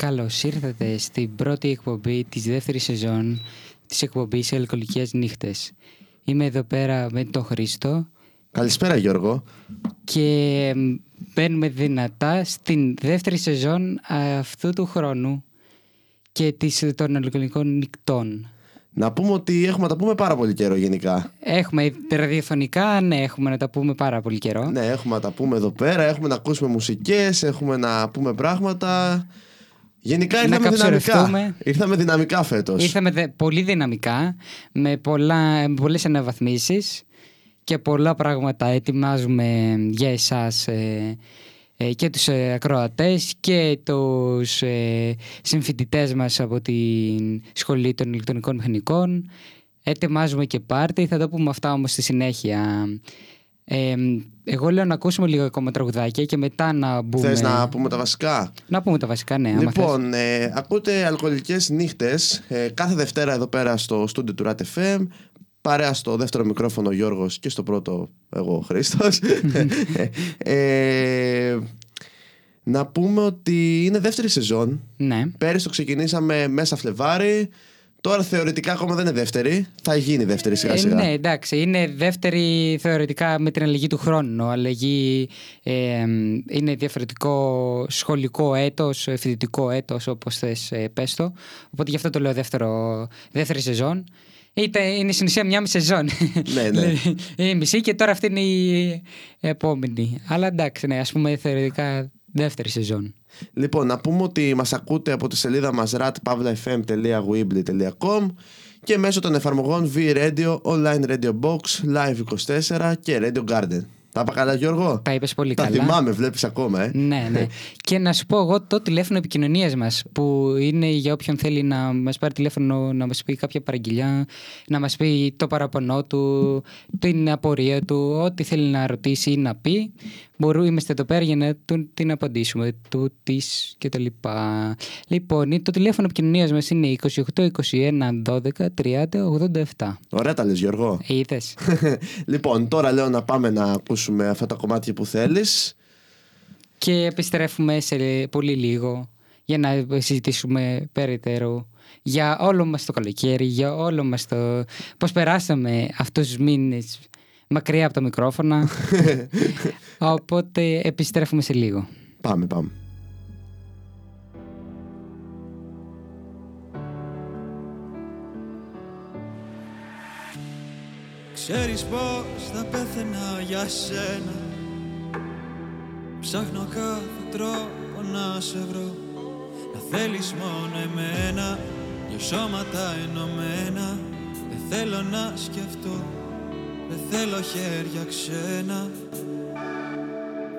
Καλώς ήρθατε στην πρώτη εκπομπή της δεύτερης σεζόν της εκπομπής Αλκοολικές Νύχτες. Είμαι εδώ πέρα με τον Χρήστο Καλησπέρα Γιώργο. και μ, μπαίνουμε δυνατά στην δεύτερη σεζόν αυτού του χρόνου και της, των αλκοολικών νυχτών. Να πούμε ότι έχουμε να τα πούμε πάρα πολύ καιρό γενικά. Έχουμε ραδιοφωνικά, ναι, έχουμε να τα πούμε πάρα πολύ καιρό. Ναι, έχουμε να τα πούμε εδώ πέρα, έχουμε να ακούσουμε μουσικές, έχουμε να πούμε πράγματα. Γενικά Να ήρθαμε δυναμικά. καψουρευτούμε. Ήρθαμε δυναμικά φέτος. Ήρθαμε δε- πολύ δυναμικά, με, πολλά, με πολλές αναβαθμίσεις και πολλά πράγματα ετοιμάζουμε για εσάς ε, ε, και τους ε, ακροατές και τους ε, συμφοιτητές μας από την Σχολή των Ηλεκτρονικών Μηχανικών. Ετοιμάζουμε και πάρτι, θα το πούμε αυτά όμως στη συνέχεια. Ε, εγώ λέω να ακούσουμε λίγο ακόμα τραγουδάκια και μετά να μπούμε... Θες να πούμε τα βασικά; Να πούμε τα βασικά, ναι. άμα θες. Λοιπόν, ε, ακούτε αλκοολικές νύχτες ε, κάθε Δευτέρα εδώ πέρα στο στούντιο του RAT FM. Παρέα στο δεύτερο μικρόφωνο ο Γιώργος και στο πρώτο εγώ ο Χρήστος. ε, να πούμε ότι είναι δεύτερη σεζόν. Ναι. Πέρυσι το ξεκινήσαμε μέσα Φλεβάρι. Τώρα θεωρητικά ακόμα δεν είναι δεύτερη. Θα γίνει δεύτερη σιγά σιγά. Ε, ναι, εντάξει. Είναι δεύτερη θεωρητικά με την αλλαγή του χρόνου. Αλλαγή ε, είναι διαφορετικό σχολικό έτος, φοιτητικό έτος, όπως θες ε, πες το. Οπότε γι' αυτό το λέω δεύτερο, δεύτερη σεζόν. Είτε είναι στην ουσία μια μισή σεζόν. Ναι, ναι. η μισή και τώρα αυτή είναι η επόμενη. Αλλά εντάξει, ναι, ας πούμε θεωρητικά δεύτερη σεζόν. Λοιπόν, να πούμε ότι μας ακούτε από τη σελίδα μας ratpavlafm.weebly.com και μέσω των εφαρμογών V-Radio, Online Radio Box, Live24 και Radio Garden. Τα είπα καλά, Γιώργο; Τα είπες πολύ Τα καλά. θυμάμαι, βλέπεις ακόμα, ε; Ναι, ναι. και να σου πω εγώ το τηλέφωνο επικοινωνίας μας, που είναι για όποιον θέλει να μας πάρει τηλέφωνο, να μας πει κάποια παραγγελιά, να μας πει το παραπονό του, την απορία του, ό,τι θέλει να ρωτήσει ή να πει. Μπορούμε, είμαστε εδώ πέρα για να του, την απαντήσουμε, του, της κτλ. Λοιπόν, το τηλέφωνο επικοινωνίας μας είναι 28 21 12 30 87. Ωραία τα λες, Γιώργο. Είδες. λοιπόν, τώρα λέω να πάμε να ακούσουμε αυτά τα κομμάτια που θέλεις. και επιστρέφουμε σε πολύ λίγο για να συζητήσουμε περαιτέρω για όλο μας το καλοκαίρι, για όλο μας το... πώς περάσαμε αυτούς τους μήνες μακριά από τα μικρόφωνα. Οπότε επιστρέφουμε σε λίγο. Πάμε, πάμε. Ξέρεις πως θα πέθαινα για σένα Ψάχνω κάθε τρόπο να σε βρω Να θέλεις μόνο εμένα Δυο σώματα ενωμένα Δεν θέλω να σκεφτώ Δεν θέλω χέρια ξένα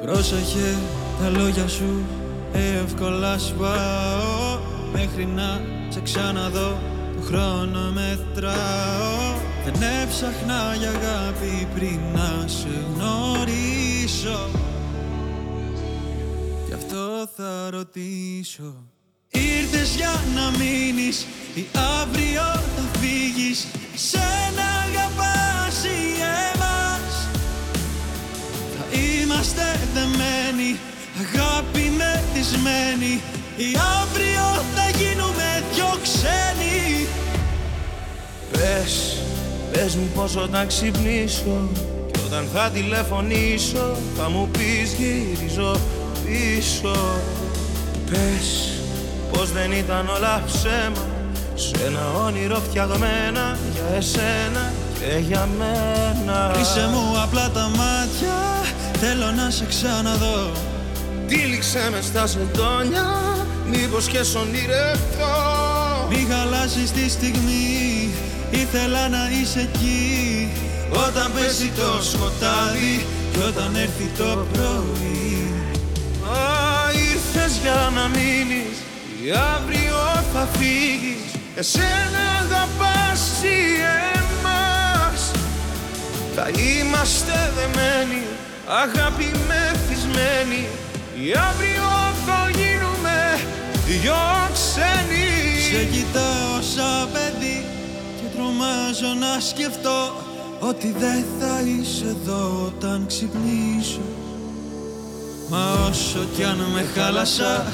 Πρόσεχε τα λόγια σου Εύκολα σπάω Μέχρι να σε ξαναδώ Το χρόνο μετράω. Δεν έψαχνα για αγάπη πριν να σε γνωρίσω. Γι' αυτό θα ρωτήσω Ήρθες για να μείνεις Ή αύριο θα φύγεις; Σένα αγαπάς ή εμάς θα είμαστε δεμένοι Αγάπη μεθυσμένη. Ή αύριο θα γίνουμε δυο ξένοι. Πες, πες μου πως όταν ξυπνήσω Και όταν θα τηλεφωνήσω Θα μου πεις γυρίζω πίσω. Πες πως δεν ήταν όλα ψέμα Σε ένα όνειρο φτιαγμένα Για εσένα και για μένα. Κλείσε μου απλά τα μάτια Θέλω να σε ξαναδώ. Τύλιξε με στα σεντόνια Μήπως και σ' ονειρευτώ. Μη χαλάσεις τη στιγμή Ήθελα να είσαι εκεί. Όταν πέσει το σκοτάδι Και όταν έρθει το πρωί. Α, ήρθες για να μείνεις Ή αύριο θα φύγεις. Εσένα αγαπάς ή εμάς Θα είμαστε δεμένοι Αγάπη μεθυσμένοι Ή αύριο θα γίνουμε δυο ξένοι. Σε κοιτάω σαν παιδί Και τρομάζω να σκεφτώ Ότι δεν θα είσαι εδώ όταν ξυπνήσω. Μα όσο κι αν με χάλασα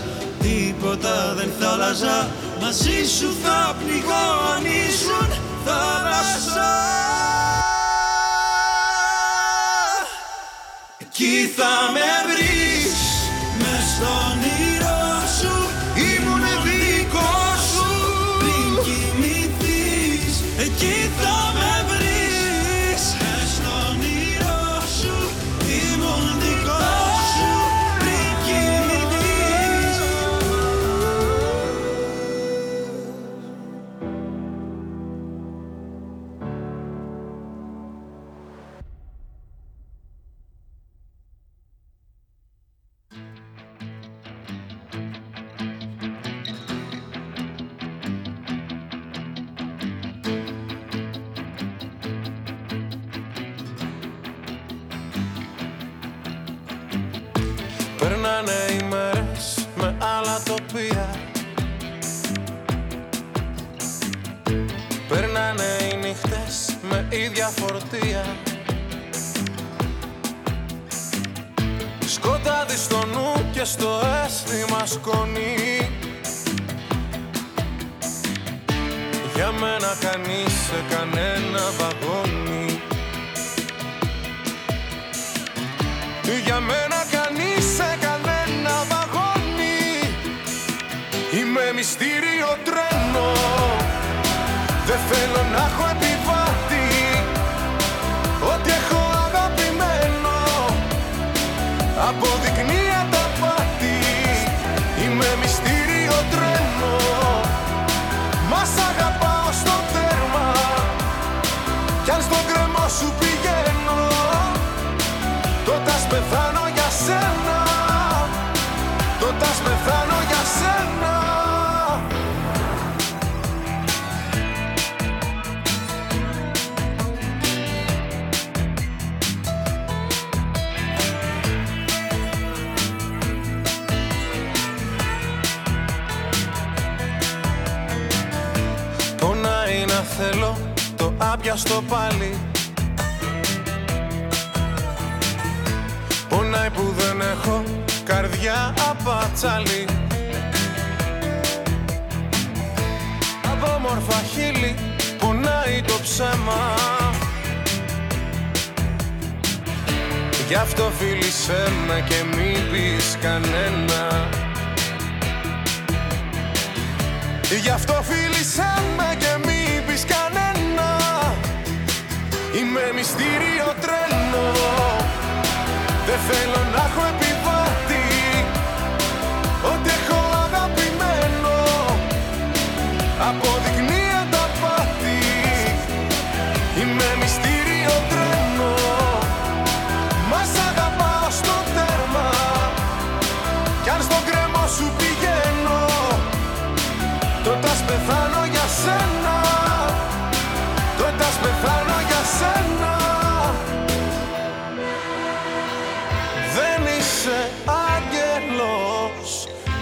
Τίποτα δεν θα άλλαζα Μαζί σου θα πνιγώ αν ήσουν θάλασσα Εκεί θα με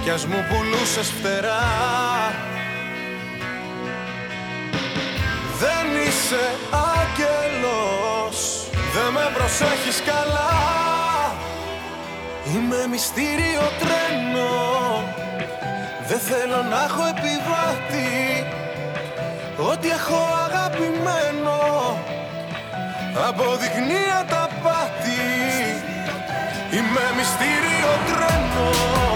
Κι ας μου πουλούσες φτερά. Δεν είσαι άγγελος Δεν με προσέχεις καλά. Είμαι μυστήριο τρένο δεν θέλω να έχω επιβάτη. Ότι έχω αγαπημένο Αποδεικνύει τα πάτη Είμαι μυστήριο τρένο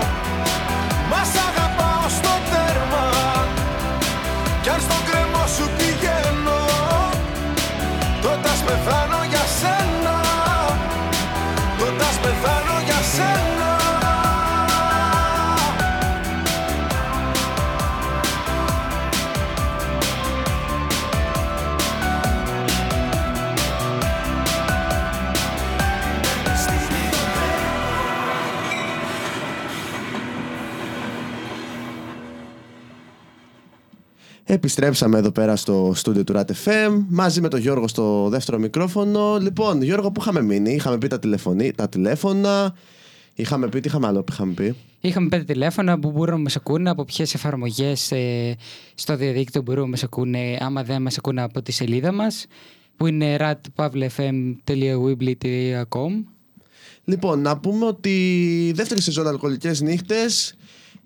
Κι Επιστρέψαμε εδώ πέρα στο στούντιο του RATFM μαζί με τον Γιώργο στο δεύτερο μικρόφωνο. Λοιπόν, Γιώργο, που είχαμε μείνει, είχαμε πει τα, τηλεφωνή, τα τηλέφωνα, είχαμε πει, τι είχαμε άλλο που είχαμε πει; Είχαμε πέντε τηλέφωνα που μπορούν να μας ακούνε, από ποιες εφαρμογές στο διαδίκτυο μπορούν να μας ακούνε, άμα δεν μας ακούνε από τη σελίδα μας, που είναι ratpavlefm.weebly.com. Λοιπόν, να πούμε ότι η δεύτερη σεζόν Αλκοολικές Νύχτες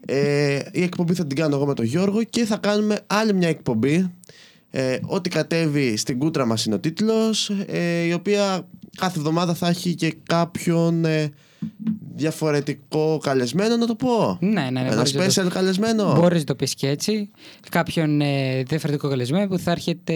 ε, η εκπομπή θα την κάνω εγώ με τον Γιώργο και θα κάνουμε άλλη μια εκπομπή. Ε, Ό,τι κατέβει στην κούτρα μας είναι ο τίτλος ε, η οποία κάθε εβδομάδα θα έχει και κάποιον ε, διαφορετικό καλεσμένο να το πω Ναι, ναι, ναι. Ένα μπορείς να special το- καλεσμένο Μπορείς να το πεις και έτσι. Κάποιον ε, διαφορετικό καλεσμένο που θα έρχεται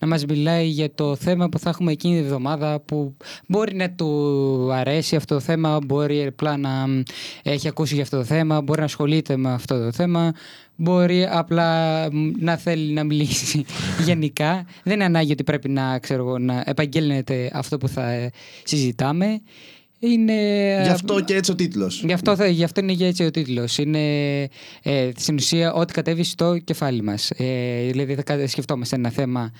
να μας μιλάει για το θέμα που θα έχουμε εκείνη τη εβδομάδα που μπορεί να του αρέσει αυτό το θέμα, μπορεί απλά να μ, έχει ακούσει για αυτό το θέμα, μπορεί να ασχολείται με αυτό το θέμα, μπορεί απλά μ, να θέλει να μιλήσει γενικά. Δεν είναι ανάγκη ότι πρέπει να, ξέρω, εγώ, να επαγγέλνεται αυτό που θα ε, συζητάμε. Είναι, Γι' αυτό και έτσι ο τίτλος Γι' αυτό, θα- γι' αυτό είναι και έτσι ο τίτλος. Είναι ε, στην ουσία ό,τι κατέβει στο κεφάλι μας. Ε, δηλαδή θα κα- σκεφτόμαστε ένα θέμα.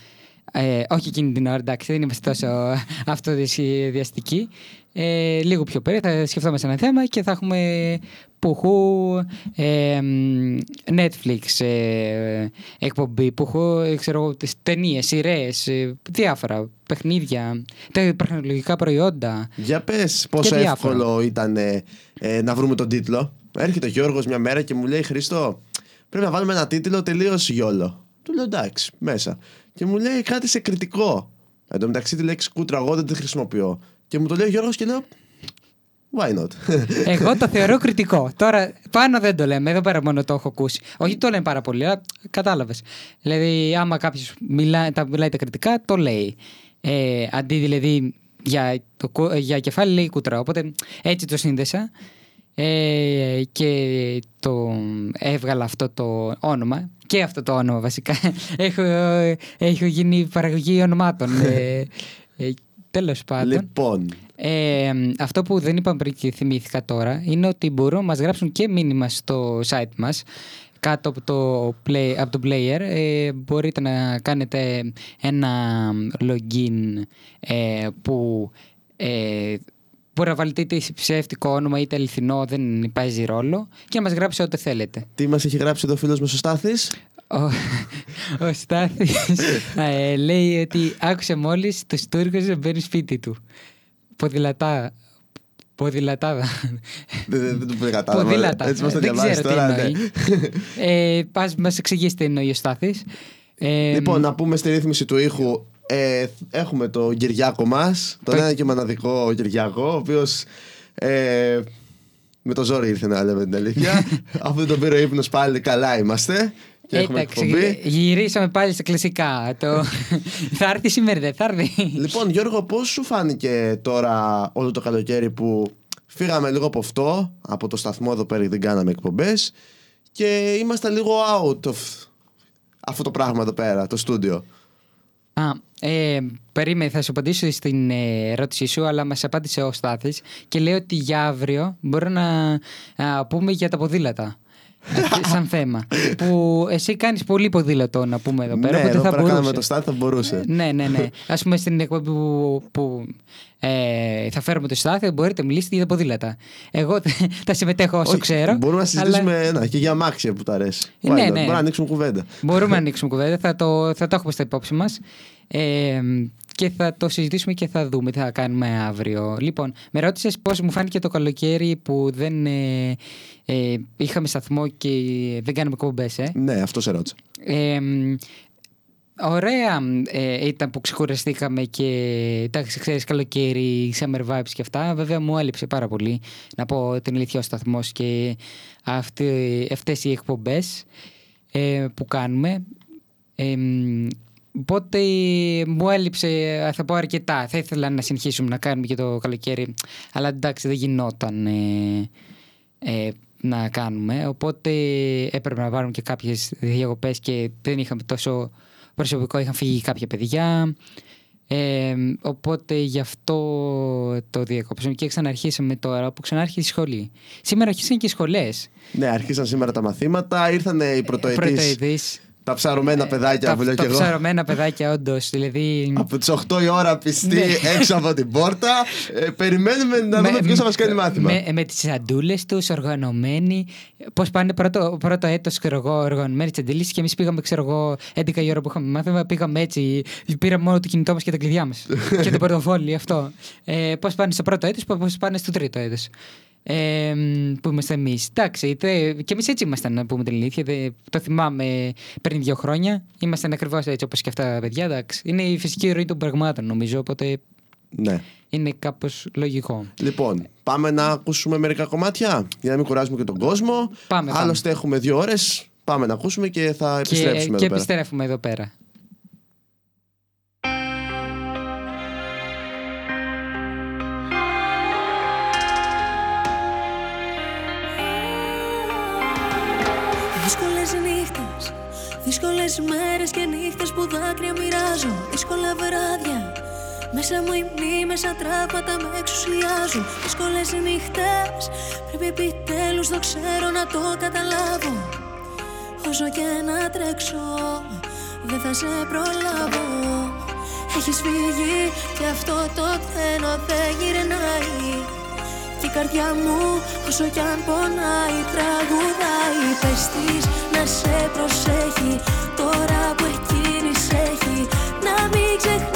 Ε, όχι εκείνη την ώρα, εντάξει, δεν είμαστε τόσο αυτοδιαστικοί. Ε, λίγο πιο πέρα θα σκεφτόμαστε ένα θέμα και θα έχουμε πουχού ε, μ, Netflix ε, εκπομπή, πουχού ε, ξέρω, εγώ, τις ταινίες, σειρές, ε, διάφορα παιχνίδια, τα τεχνολογικά προϊόντα. Για πες πόσο διάφορα. εύκολο ήταν ε, ε, να βρούμε τον τίτλο Έρχεται ο Γιώργος μια μέρα και μου λέει Χρήστο πρέπει να βάλουμε ένα τίτλο τελείως γιόλο Του λέω εντάξει, μέσα. Και μου λέει κάτι σε κριτικό. Εν τω μεταξύ τη λέξη κούτρα εγώ δεν τη χρησιμοποιώ. Και μου το λέει ο Γιώργος και λέω Why not; Εγώ το θεωρώ κριτικό. Τώρα πάνω δεν το λέμε, εδώ πέρα μόνο το έχω ακούσει. Όχι το λένε πάρα πολύ, αλλά κατάλαβες. Δηλαδή, άμα κάποιος μιλάει τα, μιλάει τα κριτικά, το λέει. Ε, αντί δηλαδή για, το, κου- για κεφάλι λέει κούτρα. Οπότε έτσι το σύνδεσα. Ε, και το έβγαλα αυτό το όνομα και αυτό το όνομα βασικά έχω, έχω γίνει παραγωγή ονομάτων ε, ε, τέλος πάντων λοιπόν, ε, αυτό που δεν είπαμε πριν και θυμήθηκα τώρα είναι ότι μπορούν να μας γράψουν και μήνυμα στο site μας κάτω από το, play, από το player ε, μπορείτε να κάνετε ένα login ε, που ε, μπορεί να βάλετε είτε ψεύτικο όνομα είτε αληθινό δεν παίζει ρόλο και να μας γράψετε ό,τι θέλετε. τι μας έχει γράψει εδώ ο φίλος μας ο Στάθης; Ο, ο Στάθης ε, λέει ότι άκουσε μόλις τους Τούρκους να μπαίνουν σπίτι του. Ποδηλατά. Ποδηλατάδα. δεν, δεν, δεν το κατάλαβα. Ποδήλατα. Έτσι μας το Δεν διαβάζει ξέρω τι τώρα. ναι. εννοεί. ε, πας μας εξηγήσει τι εννοεί ο Στάθης. Ε, Λοιπόν, να πούμε στη ρύθμιση του ήχου. Ε, έχουμε τον Κυριάκο μας, τον Το- ένα και μοναδικό Κυριάκο, ο οποίος ε, με το ζόρι ήρθε να λέμε την αλήθεια. Αφού δεν τον πήρε ο ύπνος πάλι καλά είμαστε. Και έχουμε Εντάξει, εκπομπή. γυρίσαμε πάλι στα κλασικά. Το... θα έρθει σήμερα, δεν θα έρθει. Λοιπόν, Γιώργο, πώς σου φάνηκε τώρα όλο το καλοκαίρι που φύγαμε λίγο από αυτό, από το σταθμό εδώ πέρα, δεν κάναμε εκπομπές και είμαστε λίγο out of αυτό το πράγμα εδώ πέρα, το στούντιο; Α, ε, περίμενε, θα σου απαντήσω στην ε, ερώτησή σου, αλλά μας απάντησε ο Στάθης και λέει ότι για αύριο μπορώ να α, πούμε για τα ποδήλατα. Ε, σαν θέμα. Που εσύ κάνεις πολύ ποδήλατο να πούμε εδώ πέρα. ναι, οπότε εδώ θα πέρα μπορούσε. κάναμε το στάδιο, θα μπορούσε. Ναι, ναι, ναι. Α πούμε στην εκπομπή που, που ε, θα φέρουμε το Στάθη, μπορείτε να μιλήσετε για τα ποδήλατα. Εγώ θα συμμετέχω όσο Όχι, ξέρω. Μπορούμε να συζητήσουμε αλλά ναι, και για αμάξια που τα αρέσει. Ε, Why ναι, not? ναι. Μπορούμε να ανοίξουμε κουβέντα. Μπορούμε να ανοίξουμε κουβέντα, θα το, θα το έχουμε στα υπόψη μας ε, και θα το συζητήσουμε και θα δούμε τι θα κάνουμε αύριο. Λοιπόν, με ρώτησες πώς μου φάνηκε το καλοκαίρι που δεν ε, ε, είχαμε σταθμό και δεν κάνουμε κομπές, ε; Ναι, αυτό σε ρώτησα. Ε, ωραία ε, ήταν που ξεκουραστήκαμε και εντάξει, ξέρεις, καλοκαίρι, summer vibes και αυτά. Βέβαια μου έλειψε πάρα πολύ να πω την αλήθεια ο σταθμός και αυτοί, αυτές οι εκπομπές ε, που κάνουμε. Ε, οπότε μου έλειψε, θα πω αρκετά. Θα ήθελα να συνεχίσουμε να κάνουμε και το καλοκαίρι, αλλά εντάξει δεν γινόταν ε, ε, να κάνουμε. Οπότε έπρεπε να βάλουμε και κάποιες διακοπές και δεν είχαμε τόσο προσωπικό, είχαν φύγει κάποια παιδιά. Ε, οπότε γι' αυτό το διακόψαμε και ξαναρχίσαμε τώρα που ξανάρχισε η σχολή. Σήμερα αρχίσαν και οι σχολές. Ναι, αρχίσαν σήμερα τα μαθήματα, ήρθαν οι πρωτοετής, Πρωτοετής. Τα ψαρωμένα παιδάκια τα, που λέω τα και εγώ. ψαρωμένα παιδάκια, όντως. Δηλαδή. Από τις 8 η ώρα πιστοί Ναι. έξω από την πόρτα. Ε, περιμένουμε να δούμε ποιος θα μας κάνει μάθημα. Με, με τις αντούλε τους, οργανωμένοι. Πώς πάνε πρώτο, πρώτο έτος, ξέρω εγώ, οργανωμένοι τις αντιλήσει και εμείς πήγαμε, ξέρω εγώ, 11 η ώρα που είχαμε μάθημα. Πήγαμε έτσι. Πήραμε μόνο το κινητό μας και τα κλειδιά μας. και το πορτοφόλι, αυτό. Ε, πώς πάνε στο πρώτο έτος, πώς πάνε στο τρίτο έτος. Ε, που είμαστε εμείς. Εντάξει, τε, και εμείς έτσι ήμασταν, να πούμε την αλήθεια. Δε, το θυμάμαι πριν δύο χρόνια. Ήμασταν ακριβώς έτσι όπως και αυτά τα παιδιά. Εντάξει. Είναι η φυσική ροή των πραγμάτων, νομίζω. Οπότε Ναι. είναι κάπως λογικό. Λοιπόν, πάμε να ακούσουμε μερικά κομμάτια για να μην κουράζουμε και τον κόσμο. Πάμε, πάμε. Άλλωστε έχουμε δύο ώρες. Πάμε να ακούσουμε και θα Και, επιστρέψουμε και εδώ πέρα. επιστρέφουμε εδώ πέρα. Δύσκολες μέρες και νύχτες που δάκρυα μοιράζω Δύσκολα βράδια, μέσα μου οι μνήμες σαν τραύματα με εξουσιάζουν. Δύσκολες νύχτες, πρέπει επιτέλους το ξέρω να το καταλάβω. Όσο και να τρέξω, δεν θα σε προλάβω. Έχεις φύγει και αυτό το τρένο δεν γυρνάει και η καρδιά μου όσο κι αν πονάει τραγουδάει. Πες της να σε προσέχει τώρα που εκείνη σε έχει. Να μην ξεχνάει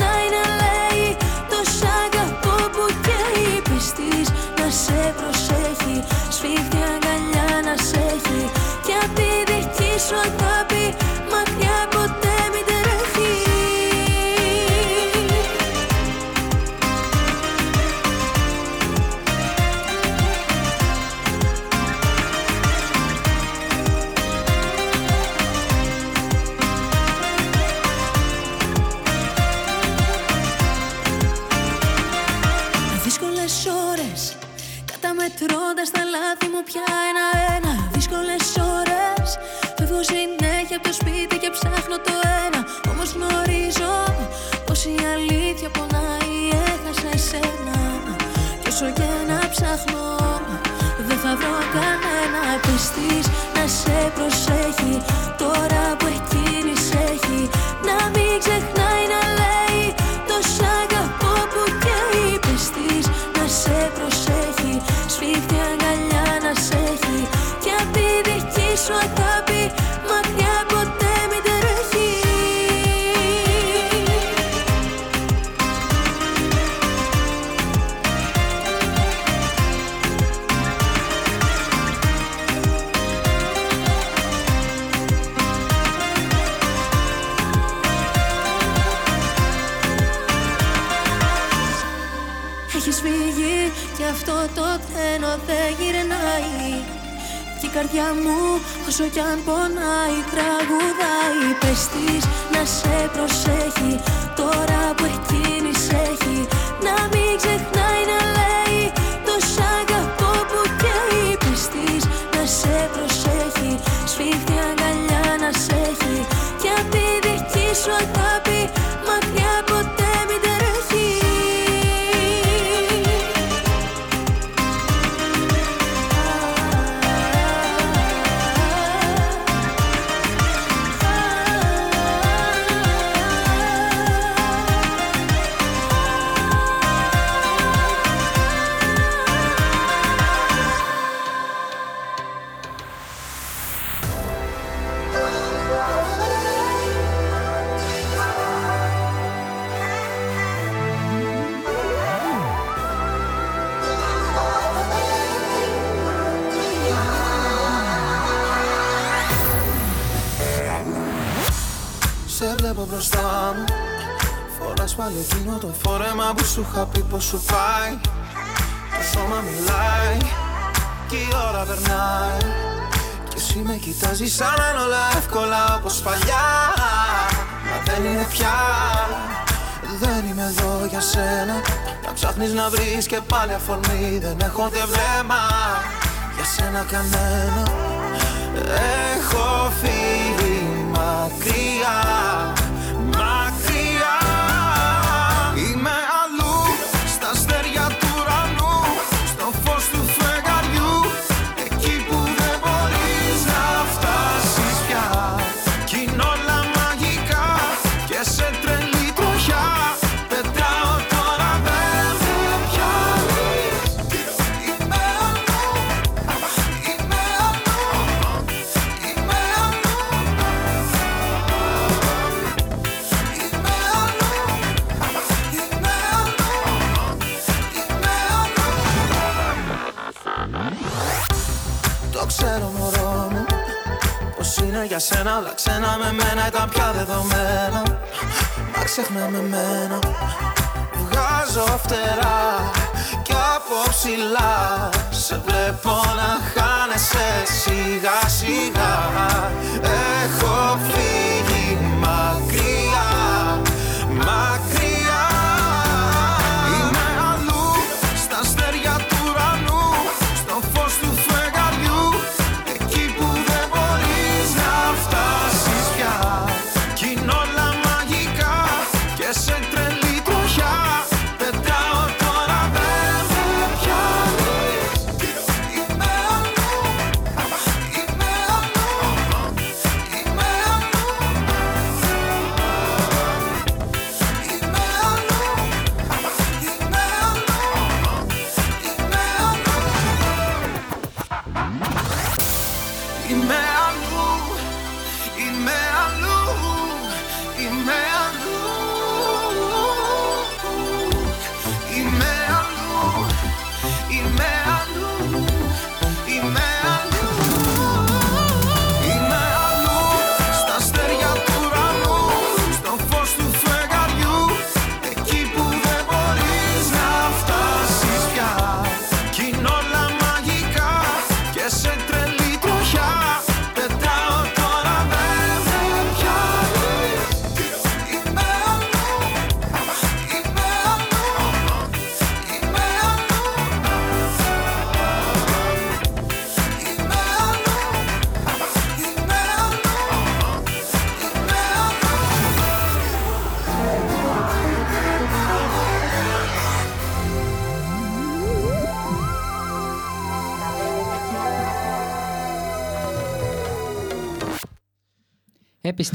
κάνε αφορμή, δεν έχω δε Για σένα κανένα Άλλα ξένα με μένα ήταν πια δεδομένα. Μα ξεχνάμε μένα. Βγάζω φτερά και από ψηλά. Σε βλέπω να χάνεσαι σιγά σιγά. Έχω φύγει μακριά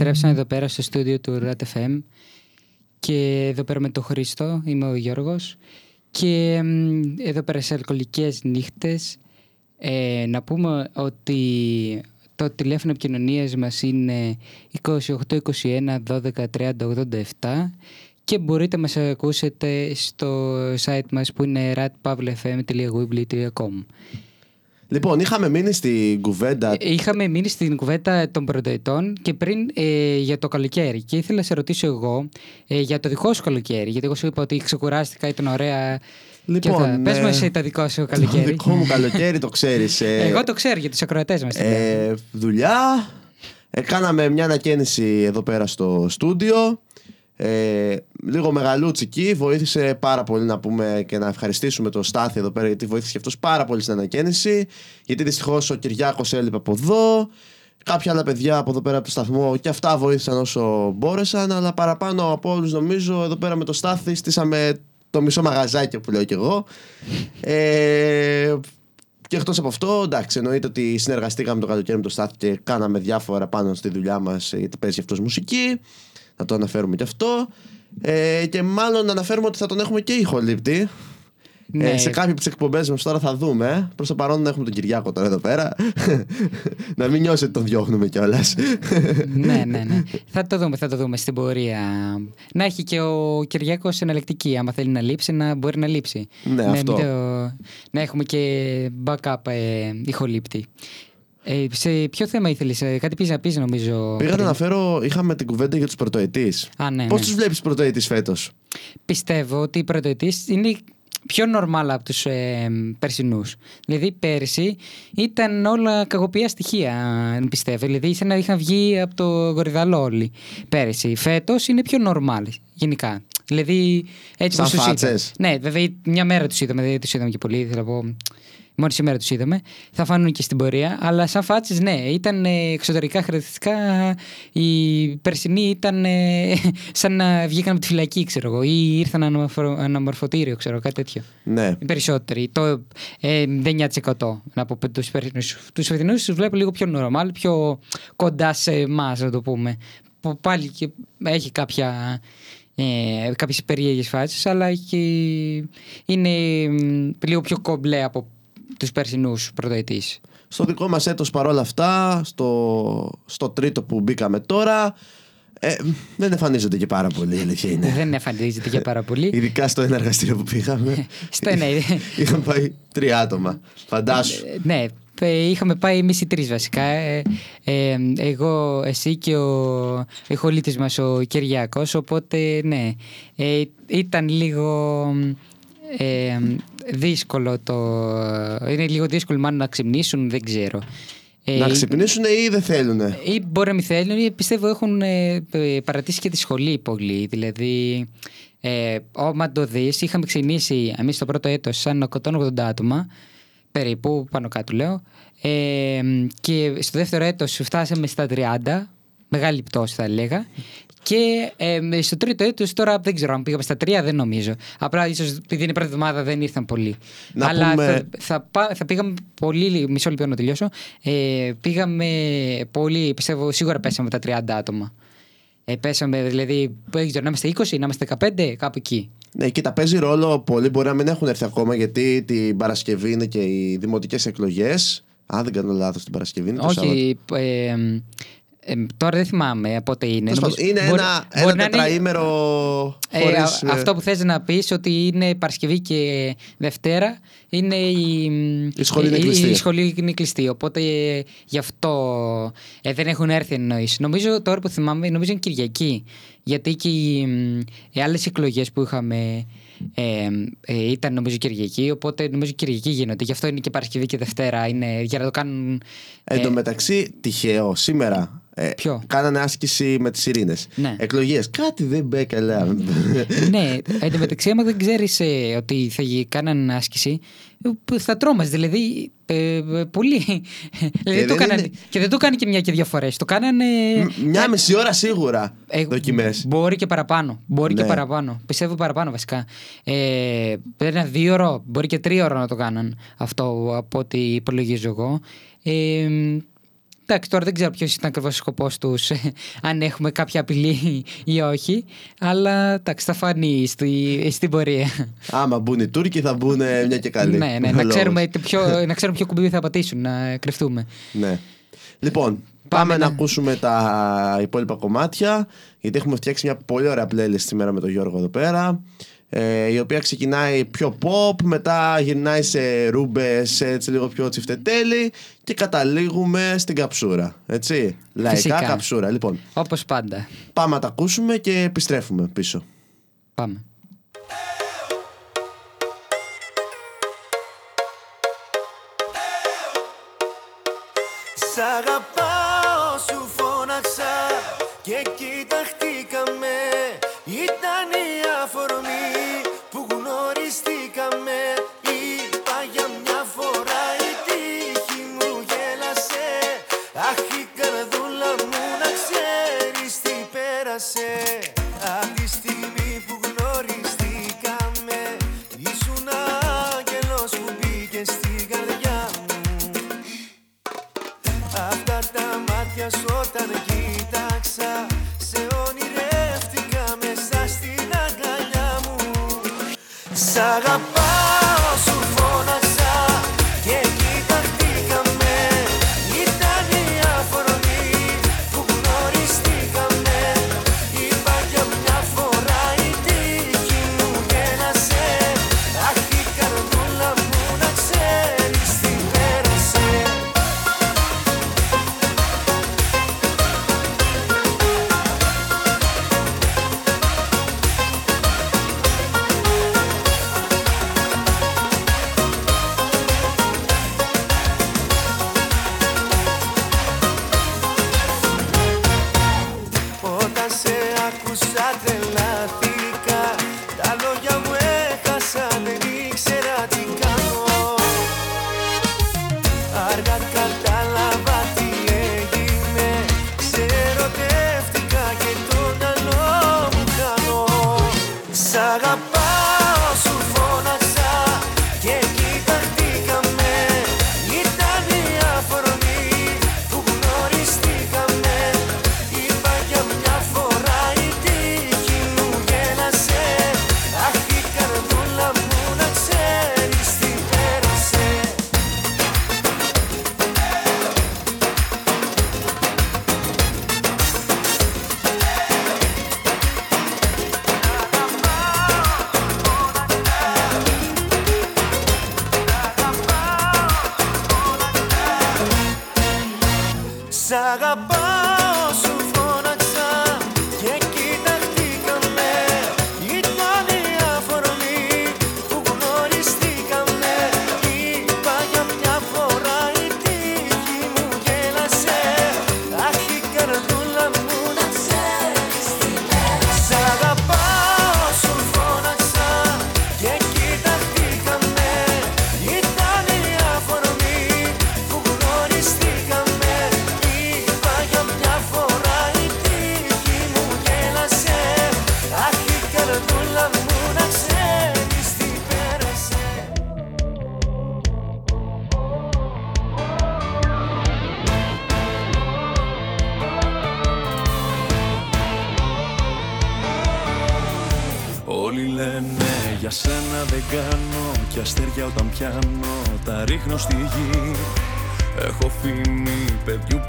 Επιστρέψαμε εδώ πέρα στο στούντιο του RATFM και εδώ πέρα με τον Χρήστο, είμαι ο Γιώργος. Και εδώ πέρα σε αλκοολικές νύχτες ε, να πούμε ότι το τηλέφωνο επικοινωνίας μας είναι 2821 12 30 87 και μπορείτε να μας ακούσετε στο site μας που είναι ratpavlefm.weebly.com Λοιπόν, είχαμε μείνει στην κουβέντα. Ε, είχαμε μείνει στην κουβέντα των πρωτοετών και πριν ε, για το καλοκαίρι. Και ήθελα να σε ρωτήσω εγώ ε, για το δικό σου καλοκαίρι. Γιατί εγώ σου είπα ότι ξεκουράστηκα, ήταν ωραία. Λοιπόν, θα... Πες ε, μου εσύ το δικό σου καλοκαίρι. Το δικό μου καλοκαίρι το ξέρεις. Ε, εγώ το ξέρω για τους ακροατές μας. ε, δουλειά. Ε, κάναμε μια ανακαίνιση εδώ πέρα στο στούντιο. Ε, λίγο μεγαλούτσικη, βοήθησε πάρα πολύ να πούμε και να ευχαριστήσουμε τον Στάθη εδώ πέρα γιατί βοήθησε και αυτός πάρα πολύ στην ανακαίνιση. Γιατί δυστυχώς ο Κυριάκος έλειπε από εδώ. Κάποια άλλα παιδιά από εδώ πέρα από το σταθμό και αυτά βοήθησαν όσο μπόρεσαν αλλά παραπάνω από όλους νομίζω εδώ πέρα με το Στάθη στήσαμε το μισό μαγαζάκι που λέω κι εγώ. Ε, και εκτός από αυτό, εντάξει, εννοείται ότι συνεργαστήκαμε το καλοκαίρι με το Στάθη και κάναμε διάφορα πάνω στη δουλειά μας γιατί παίζει αυτός μουσική. Να το αναφέρουμε και αυτό. Ε, και μάλλον να αναφέρουμε ότι θα τον έχουμε και ηχολήπτη. Ναι. Ε, σε κάποια από τις εκπομπές μας τώρα θα δούμε. Προς το παρόν έχουμε τον Κυριάκο τώρα εδώ πέρα. να μην νιώσει ότι τον διώχνουμε κιόλας. ναι, ναι, ναι. Θα το δούμε, θα το δούμε στην πορεία. Να έχει και ο Κυριάκος εναλλακτική. Άμα θέλει να λείψει, να μπορεί να λείψει. Ναι, αυτό. μην το- Να έχουμε και backup ε, ηχολήπτη. Ε, σε ποιο θέμα ήθελες, κάτι πεις να πεις, νομίζω. Πήγα να πριν. αναφέρω, είχαμε την κουβέντα για τους πρωτοετής. Α, ναι, Πώς ναι. τους βλέπεις πρωτοετής φέτος; Πιστεύω ότι οι πρωτοετής είναι πιο normal από τους ε, περσινούς. Δηλαδή πέρσι ήταν όλα κακοποιά στοιχεία, αν πιστεύω. Δηλαδή σαν να είχαν βγει από το γοριδαλό όλοι πέρσι. Φέτος είναι πιο normal γενικά. Δηλαδή έτσι Σαν όπως τους είδα. φάτσες. Ναι, βέβαια μια μέρα τους είδαμε, δεν τους είδαμε και πολύ, θέλω να πω. Μόλις σήμερα τους είδαμε. Θα φάνουν και στην πορεία. Αλλά σαν φάτσες, ναι, ήταν ε, εξωτερικά χαρακτηριστικά. Οι περσινοί ήταν ε, σαν να βγήκαν από τη φυλακή, ξέρω εγώ, ή ήρθαν αναμορφω- αναμορφωτήριο, ξέρω κάτι τέτοιο. Ναι. Οι περισσότεροι. Το ε, 9% να πω τους περσινούς. Τους φετινούς τους βλέπω λίγο πιο normal, πιο κοντά σε εμάς, να το πούμε. Που πάλι και έχει κάποια. Ε, κάποιες περίεργες φάσεις αλλά έχει, είναι μ, λίγο πιο κομπλέ από τους περσινούς πρωτοετής. Στο δικό μας έτος παρόλα αυτά, στο, στο τρίτο που μπήκαμε τώρα, ε, δεν εμφανίζονται και πάρα πολύ, η αλήθεια είναι. Δεν εμφανίζεται για πάρα πολύ. Ειδικά στο ένα εργαστήριο που πήγαμε. Στο ναι, Είχαν πάει τρία άτομα. Φαντάσου. Ε, ναι, ε, είχαμε πάει εμείς οι τρεις βασικά. Ε, ε, εγώ, εσύ και ο ηχολήτη μας ο Κυριάκος. Οπότε, ναι, ε, ήταν λίγο ε, δύσκολο το. Είναι λίγο δύσκολο μάλλον να ξυπνήσουν, δεν ξέρω. Ε, να ξυπνήσουν ή δεν θέλουν. ή μπορεί να μην θέλουν ή πιστεύω έχουν ε, ε, παρατήσει και τη σχολή πολύ. Δηλαδή, ε, άμα το δεις, είχαμε ξεκινήσει εμείς το πρώτο έτος σαν 180 άτομα, περίπου πάνω κάτω λέω. Ε, και στο δεύτερο έτος φτάσαμε στα 30, μεγάλη πτώση θα έλεγα. Και ε, στο τρίτο έτος τώρα δεν ξέρω αν πήγαμε στα τρία, δεν νομίζω. Απλά ίσως επειδή είναι η πρώτη εβδομάδα δεν ήρθαν πολλοί. Να Αλλά πούμε- θα, θα, πά- θα πήγαμε πολύ. Μισό λεπτό να τελειώσω. Ε, πήγαμε πολύ. Πιστεύω σίγουρα πέσαμε τα 30 άτομα. Ε, πέσαμε δηλαδή. Δεν ξέρω, να είμαστε 20, να είμαστε 15, κάπου εκεί. Ναι, κοίτα, παίζει ρόλο. Πολλοί μπορεί να μην έχουν έρθει ακόμα γιατί την Παρασκευή είναι και οι δημοτικές εκλογές. Αν δεν κάνω λάθος, την Παρασκευή είναι το Σάββατο. Όχι. Ε, ε, ε, τώρα δεν θυμάμαι πότε είναι. Τέλος πάντων, Νομίζω- Είναι μπορεί- ένα, μπορεί ένα να είναι- τετραήμερο Ε, χωρίς, α- ε, αυτό που θες να πεις ότι είναι Παρασκευή και Δευτέρα είναι η, Η σχολή είναι η- κλειστή. η σχολή είναι κλειστή. Οπότε ε, γι' αυτό ε, δεν έχουν έρθει εννοείς. Νομίζω τώρα που θυμάμαι, νομίζω είναι Κυριακή. Γιατί και οι, μ, οι άλλες εκλογές που είχαμε ε, ε, ήταν νομίζω Κυριακή. Οπότε νομίζω Κυριακή γίνονται. Γι' αυτό είναι και Παρασκευή και Δευτέρα. Είναι για να το κάνουν. ε, Εν τω μεταξύ, τυχαίο, σήμερα ε, Ποιο; κάνανε άσκηση με τις ειρήνες. Ναι. Εκλογές. Κάτι δεν μπαίνει καλά. ναι, εν τω μεταξύ, άμα δεν ξέρεις ότι θα γι- κάναν άσκηση, ε, θα τρόμαζε. Δηλαδή, ε, ε, πολύ. δηλαδή, το δεν κάνανε- είναι- Και δεν το κάνει και μια και δύο φορές. Το κάνανε. Μ- Μια μισή ώρα σίγουρα ε, δοκιμές. Μπορεί και παραπάνω. Μπορεί και Ναι. παραπάνω. Πιστεύω παραπάνω βασικά. Ε, ένα δύο ώρο, μπορεί και τρία ώρα να το κάναν αυτό από ό,τι υπολογίζω εγώ. Ε, Εντάξει, τώρα δεν ξέρω ποιος ήταν ακριβώς ο σκοπός τους, αν έχουμε κάποια απειλή ή όχι. Αλλά εντάξει, θα φανεί στη, στην πορεία. Άμα μπουν οι Τούρκοι, θα μπουν μια και καλή. ναι, ναι, να ξέρουμε, ποιο, να ξέρουμε ποιο κουμπί θα πατήσουν, να κρυφτούμε. Ναι. Λοιπόν, πάμε, να ακούσουμε τα υπόλοιπα κομμάτια. Γιατί έχουμε φτιάξει μια πολύ ωραία playlist σήμερα με τον Γιώργο εδώ πέρα ε, η οποία ξεκινάει πιο pop, μετά γυρνάει σε ρούμπες έτσι λίγο πιο τσιφτετέλη και καταλήγουμε στην καψούρα, έτσι, λαϊκά καψούρα. Λοιπόν, όπως πάντα. Πάμε να τα ακούσουμε και επιστρέφουμε πίσω. Πάμε. Σ' αγαπάω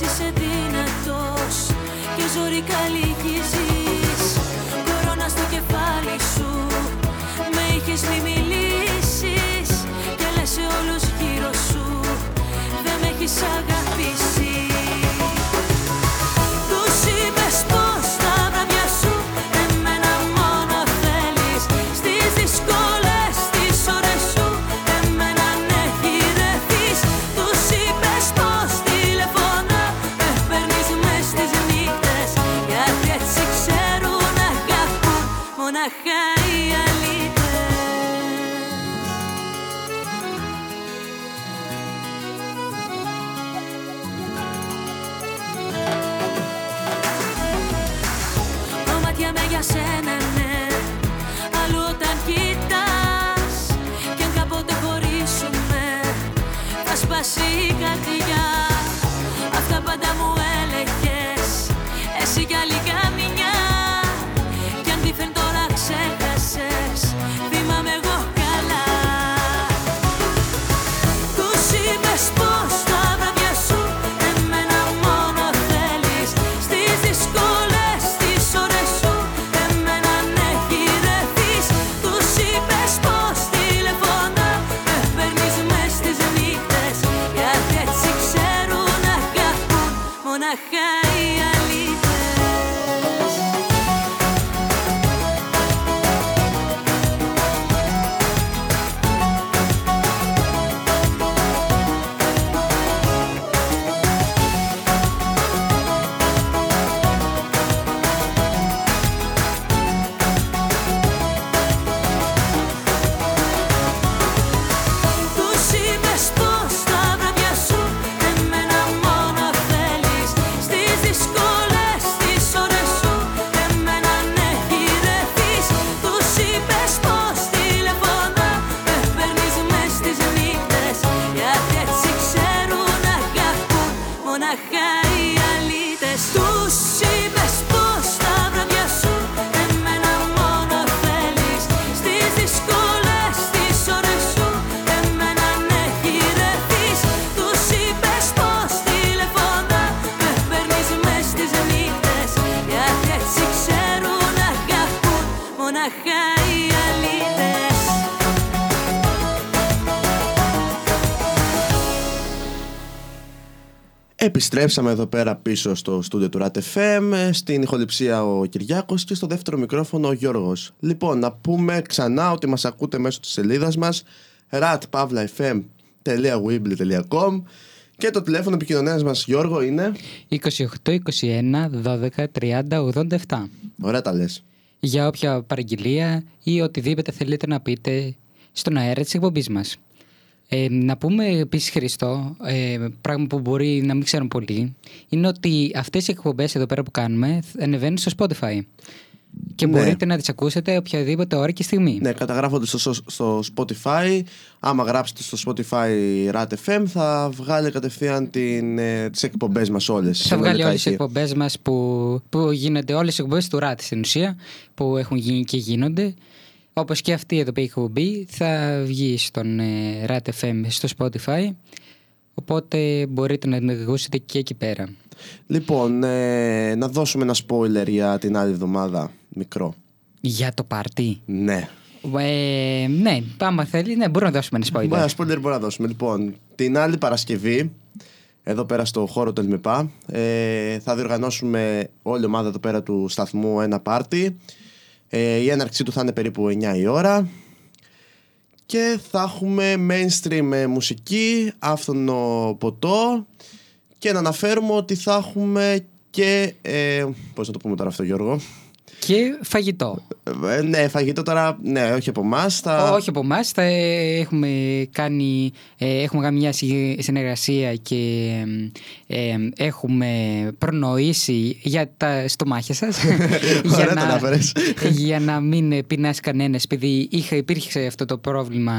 είσαι δυνατός και ζωή καλή Επιστρέψαμε εδώ πέρα πίσω στο στούντιο του RATFM, στην ηχοληψία ο Κυριάκος και στο δεύτερο μικρόφωνο ο Γιώργος. Λοιπόν, να πούμε ξανά ότι μας ακούτε μέσω της σελίδας μας ratpavlafm.weebly.com και το τηλέφωνο επικοινωνίας μας Γιώργο είναι 28, 21, 12, 30, 87. Ωραία τα λες Για όποια παραγγελία ή οτιδήποτε θέλετε να πείτε στον αέρα της εκπομπής μας. Ε, να πούμε επίσης, Χριστό, ε, πράγμα που μπορεί να μην ξέρουν πολλοί, είναι ότι αυτές οι εκπομπές εδώ πέρα που κάνουμε ανεβαίνουν στο Spotify. Και Ναι. μπορείτε να τις ακούσετε οποιαδήποτε ώρα και στιγμή. Ναι, καταγράφονται στο, στο Spotify. Άμα γράψετε στο Spotify RATFM θα βγάλει κατευθείαν την, ε, τις εκπομπές μας όλες. Θα βγάλει συνολικά όλες τις εκεί. εκπομπές μας που, που γίνονται, όλες τι εκπομπές του ΡΑΤ στην ουσία, που έχουν γίνει και γίνονται. Όπως και αυτή εδώ πέρα η εκπομπή θα βγει στον ε, ΡΑΤ FM στο Spotify. Οπότε μπορείτε να την ακούσετε και εκεί πέρα. Λοιπόν, ε, να δώσουμε ένα spoiler για την άλλη εβδομάδα. Μικρό. Για το πάρτι; Ναι. Ε, ναι, άμα θέλει, ναι, μπορούμε να δώσουμε ένα spoiler. Ένα spoiler μπορούμε να δώσουμε. Λοιπόν, την άλλη Παρασκευή, εδώ πέρα στο χώρο του ΕΛΜΕΠΑ, ε, θα διοργανώσουμε όλη η ομάδα εδώ πέρα του σταθμού ένα πάρτι. Ε, η έναρξή του θα είναι περίπου 9 η ώρα. Και θα έχουμε mainstream ε, μουσική, άφθονο ποτό και να αναφέρουμε ότι θα έχουμε και... Ε, πώς να το πούμε τώρα αυτό Γιώργο; Και φαγητό. Ε, ναι, φαγητό τώρα, ναι, όχι από εμάς. Θα... Όχι από εμάς. Έχουμε κάνει, ε, έχουμε κάνει μια συ- συνεργασία και ε, ε, έχουμε προνοήσει για τα στομάχια σας. Ωραία το αναφέρες. για να μην πεινάσει κανένας, επειδή είχα, υπήρχε αυτό το πρόβλημα.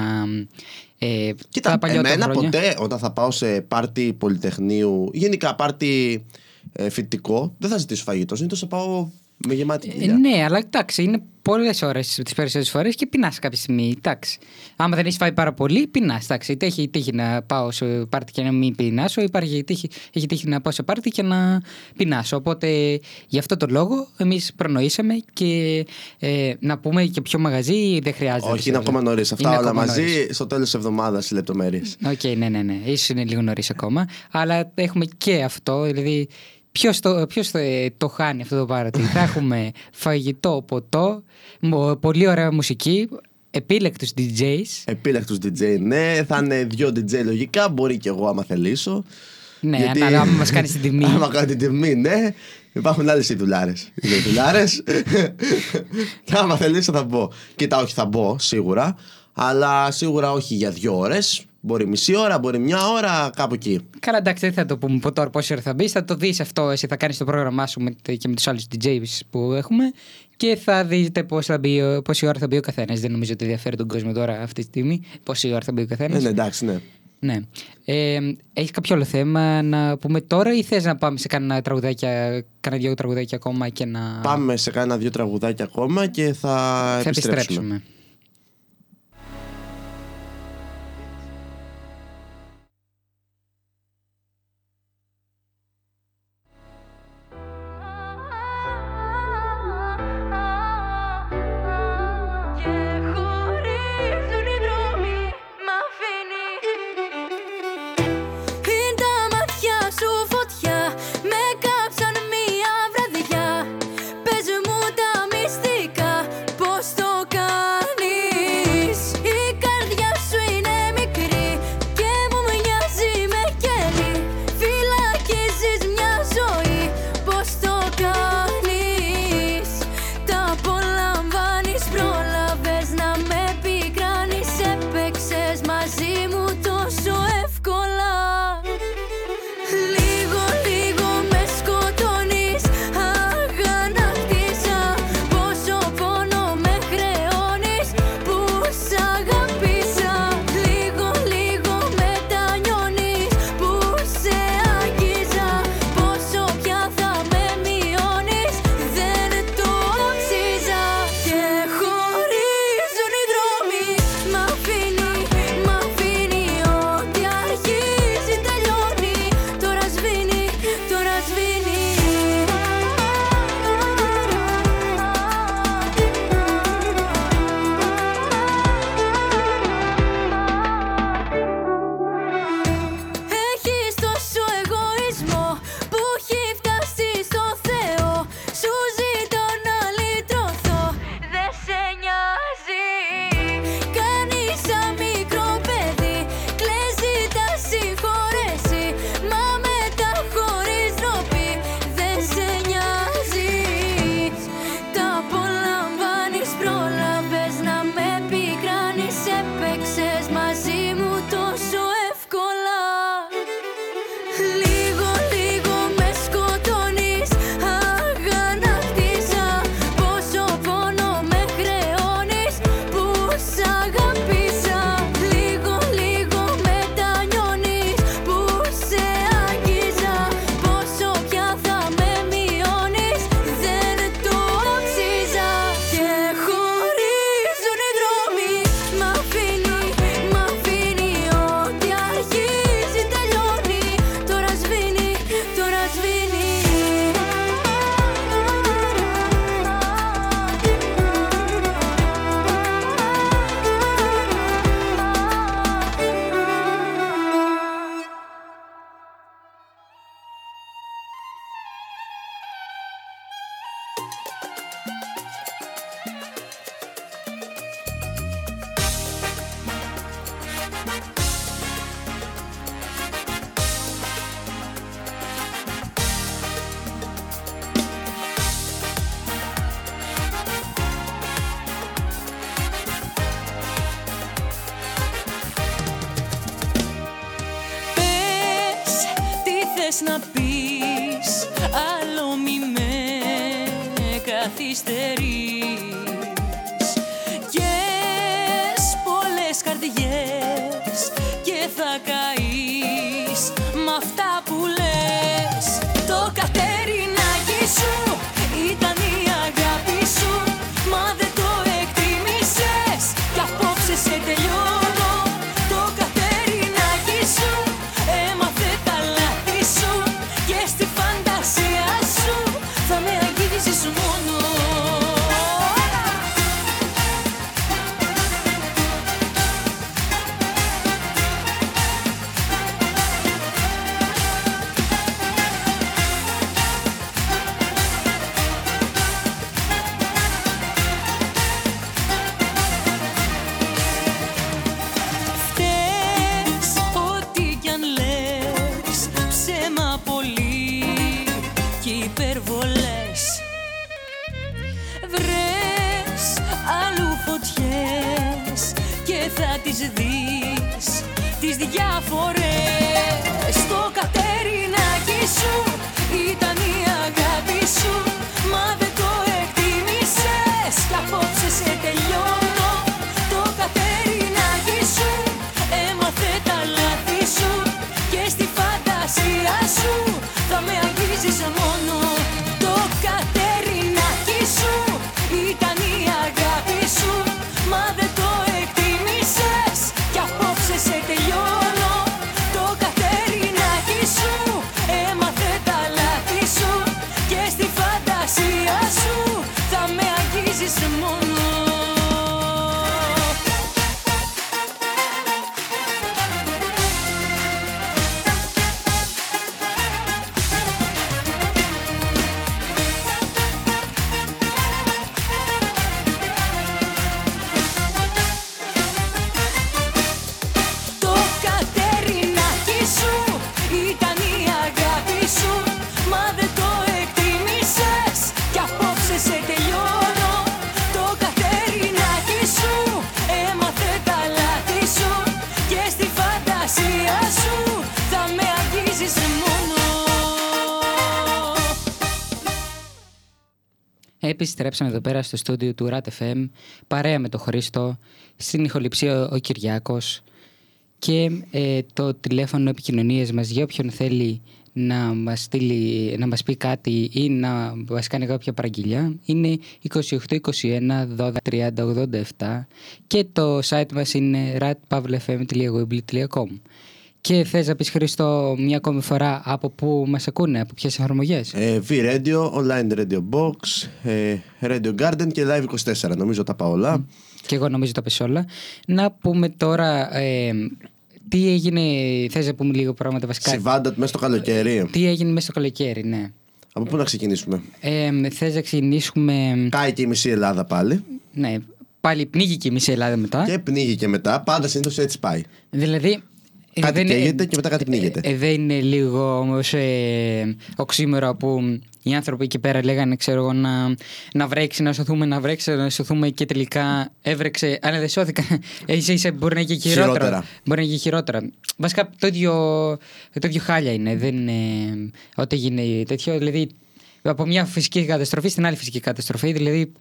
Ε, Κοίτα, τα παλιότερα εμένα χρόνια. ποτέ όταν θα πάω σε πάρτι πολυτεχνείου, γενικά πάρτι ε, φοιτητικό, δεν θα ζητήσω φαγητό. Συνήθως θα πάω με γεμάτη Ε, κοιλιά. ναι, αλλά εντάξει, είναι πολλές ώρες τις περισσότερες φορές και πεινάς κάποια στιγμή. Εντάξει. Άμα δεν έχεις φάει πάρα πολύ, πεινάς. Εντάξει. Είτε έχει τύχει να πάω σε πάρτι και να μην πεινάσω, υπάρχει τύχη, έχει τύχει να πάω σε πάρτι και να πεινάσω. Οπότε γι' αυτό το λόγο εμείς προνοήσαμε και ε, να πούμε και πιο μαγαζί δεν χρειάζεται. Όχι, είναι ακόμα νωρίς. Αυτά Είναι όλα ακόμα μαζί νωρίς. στο τέλος της εβδομάδας οι λεπτομέρειες. Οκ, ναι, ναι, ναι. Ίσως είναι λίγο νωρίς ακόμα. Αλλά έχουμε και αυτό. Δηλαδή, ποιος το, ποιος το, το χάνει αυτό το πάρτι; Θα έχουμε φαγητό, ποτό, μο- πολύ ωραία μουσική, επίλεκτους DJs. Επίλεκτους DJ, ναι. Θα είναι δύο DJ λογικά. Μπορεί και εγώ άμα θελήσω. Ναι, Γιατί- ανάλογα άμα μας κάνει την τιμή. άμα κάνει την τιμή, ναι. Υπάρχουν άλλες ειδουλάρε. Ειδουλάρε. και άμα θελήσω θα μπω. Κοίτα, όχι, θα μπω σίγουρα. Αλλά σίγουρα όχι για δύο ώρες. Μπορεί μισή ώρα, μπορεί μια ώρα, κάπου εκεί. Καλά, εντάξει, δεν θα το πούμε από τώρα πόση ώρα θα μπει. Θα το δεις αυτό. Εσύ θα κάνεις το πρόγραμμά σου με, και με τους άλλους DJs που έχουμε και θα δείτε πώς θα μπει, ο- πόση ώρα θα μπει ο καθένας. Δεν νομίζω ότι ενδιαφέρει τον κόσμο τώρα αυτή τη στιγμή πόση ώρα θα μπει ο καθένας. Ναι, ναι, εντάξει, ναι. Ναι. Ε, έχεις κάποιο άλλο θέμα να πούμε τώρα ή θες να πάμε σε κάνα τραγουδάκια, κάνα δυο τραγουδάκια ακόμα και να Πάμε σε κάνα δύο τραγουδάκια ακόμα και θα, θα επιστρέψουμε. επιστρέψουμε. ferire Επιστρέψαμε εδώ πέρα στο στούντιο του RAT FM, παρέα με τον Χρήστο, στην ηχοληψία ο Κυριάκος και ε, το τηλέφωνο επικοινωνίας μας για όποιον θέλει να μας, στείλει, να μας πει κάτι ή να μας κάνει κάποια παραγγελιά είναι 28 21 12 30 87 και το site μας είναι ratpavlefm.weebly.com και θες να πεις Χρήστο μια ακόμη φορά από πού μας ακούνε, από ποιες εφαρμογές; Ε, V-Radio, Online Radio Box, ε, Radio Garden και Live 24. Νομίζω τα πάω όλα. Και εγώ νομίζω τα πες όλα. Να πούμε τώρα ε, τι έγινε, θες να πούμε λίγο πράγματα βασικά; Συμβάντα μέσα στο καλοκαίρι. Τι έγινε μέσα στο καλοκαίρι, ναι. Από πού να ξεκινήσουμε; Ε, θες να ξεκινήσουμε, Κάει και η μισή Ελλάδα πάλι. ναι, πάλι πνίγηκε η μισή Ελλάδα μετά. Και πνίγει και μετά. Πάντα συνήθως έτσι πάει. Δηλαδή... ε, Κάτι δεν είναι- καίγεται και μετά κάτι πνίγεται. Ε, δεν είναι λίγο όμως ε, οξύμορο που οι άνθρωποι εκεί πέρα λέγανε, ξέρω εγώ, να, να βρέξει, να σωθούμε, να βρέξει, να σωθούμε και τελικά έβρεξε. Αλλά δεν σώθηκαν. ίσα ίσα μπορεί να είναι και χειρότερα. Χειρότερα. Μπορεί να είναι και χειρότερα. Βασικά το ίδιο, το ίδιο χάλια είναι. Δεν είναι ό,τι γίνει τέτοιο. Δηλαδή από μια φυσική καταστροφή στην άλλη φυσική καταστροφή. Δηλαδή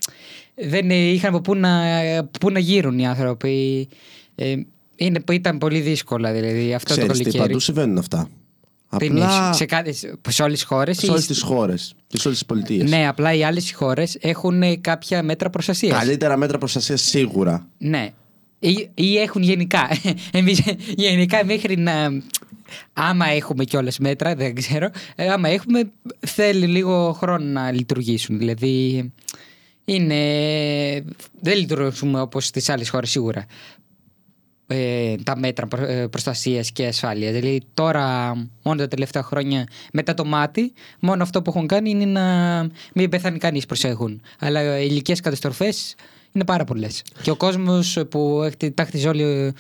δεν είχαν από πού να, πού να γύρουν οι άνθρωποι. Ε, είναι, ήταν πολύ δύσκολα δηλαδή αυτό το Ξέρεις τι, καλοκαίρι. παντού συμβαίνουν αυτά. Τι εννοείς, Απλά σε, κάθε, σε όλες τις χώρες. σε όλες τις χώρες και σε όλες τις πολιτείες. Ναι, απλά οι άλλες χώρες έχουν ε, κάποια μέτρα προστασίας. Καλύτερα μέτρα προστασίας σίγουρα. Ναι. Ή, ή έχουν γενικά. Εμείς γενικά μέχρι να. Άμα έχουμε κιόλας μέτρα, δεν ξέρω. ε, Άμα έχουμε, θέλει λίγο χρόνο να λειτουργήσουν. Δηλαδή. Είναι. Δεν λειτουργούμε όπως στις άλλες χώρες σίγουρα. Ε, τα μέτρα προ, ε, προστασίας και ασφάλειας. Δηλαδή τώρα μόνο τα τελευταία χρόνια μετά το μάτι μόνο αυτό που έχουν κάνει είναι να μην πεθάνει κανείς προσέχουν. Αλλά οι ηλικίες καταστροφές είναι πάρα πολλές. Και ο κόσμος που έχει, τα χτιζε όλη,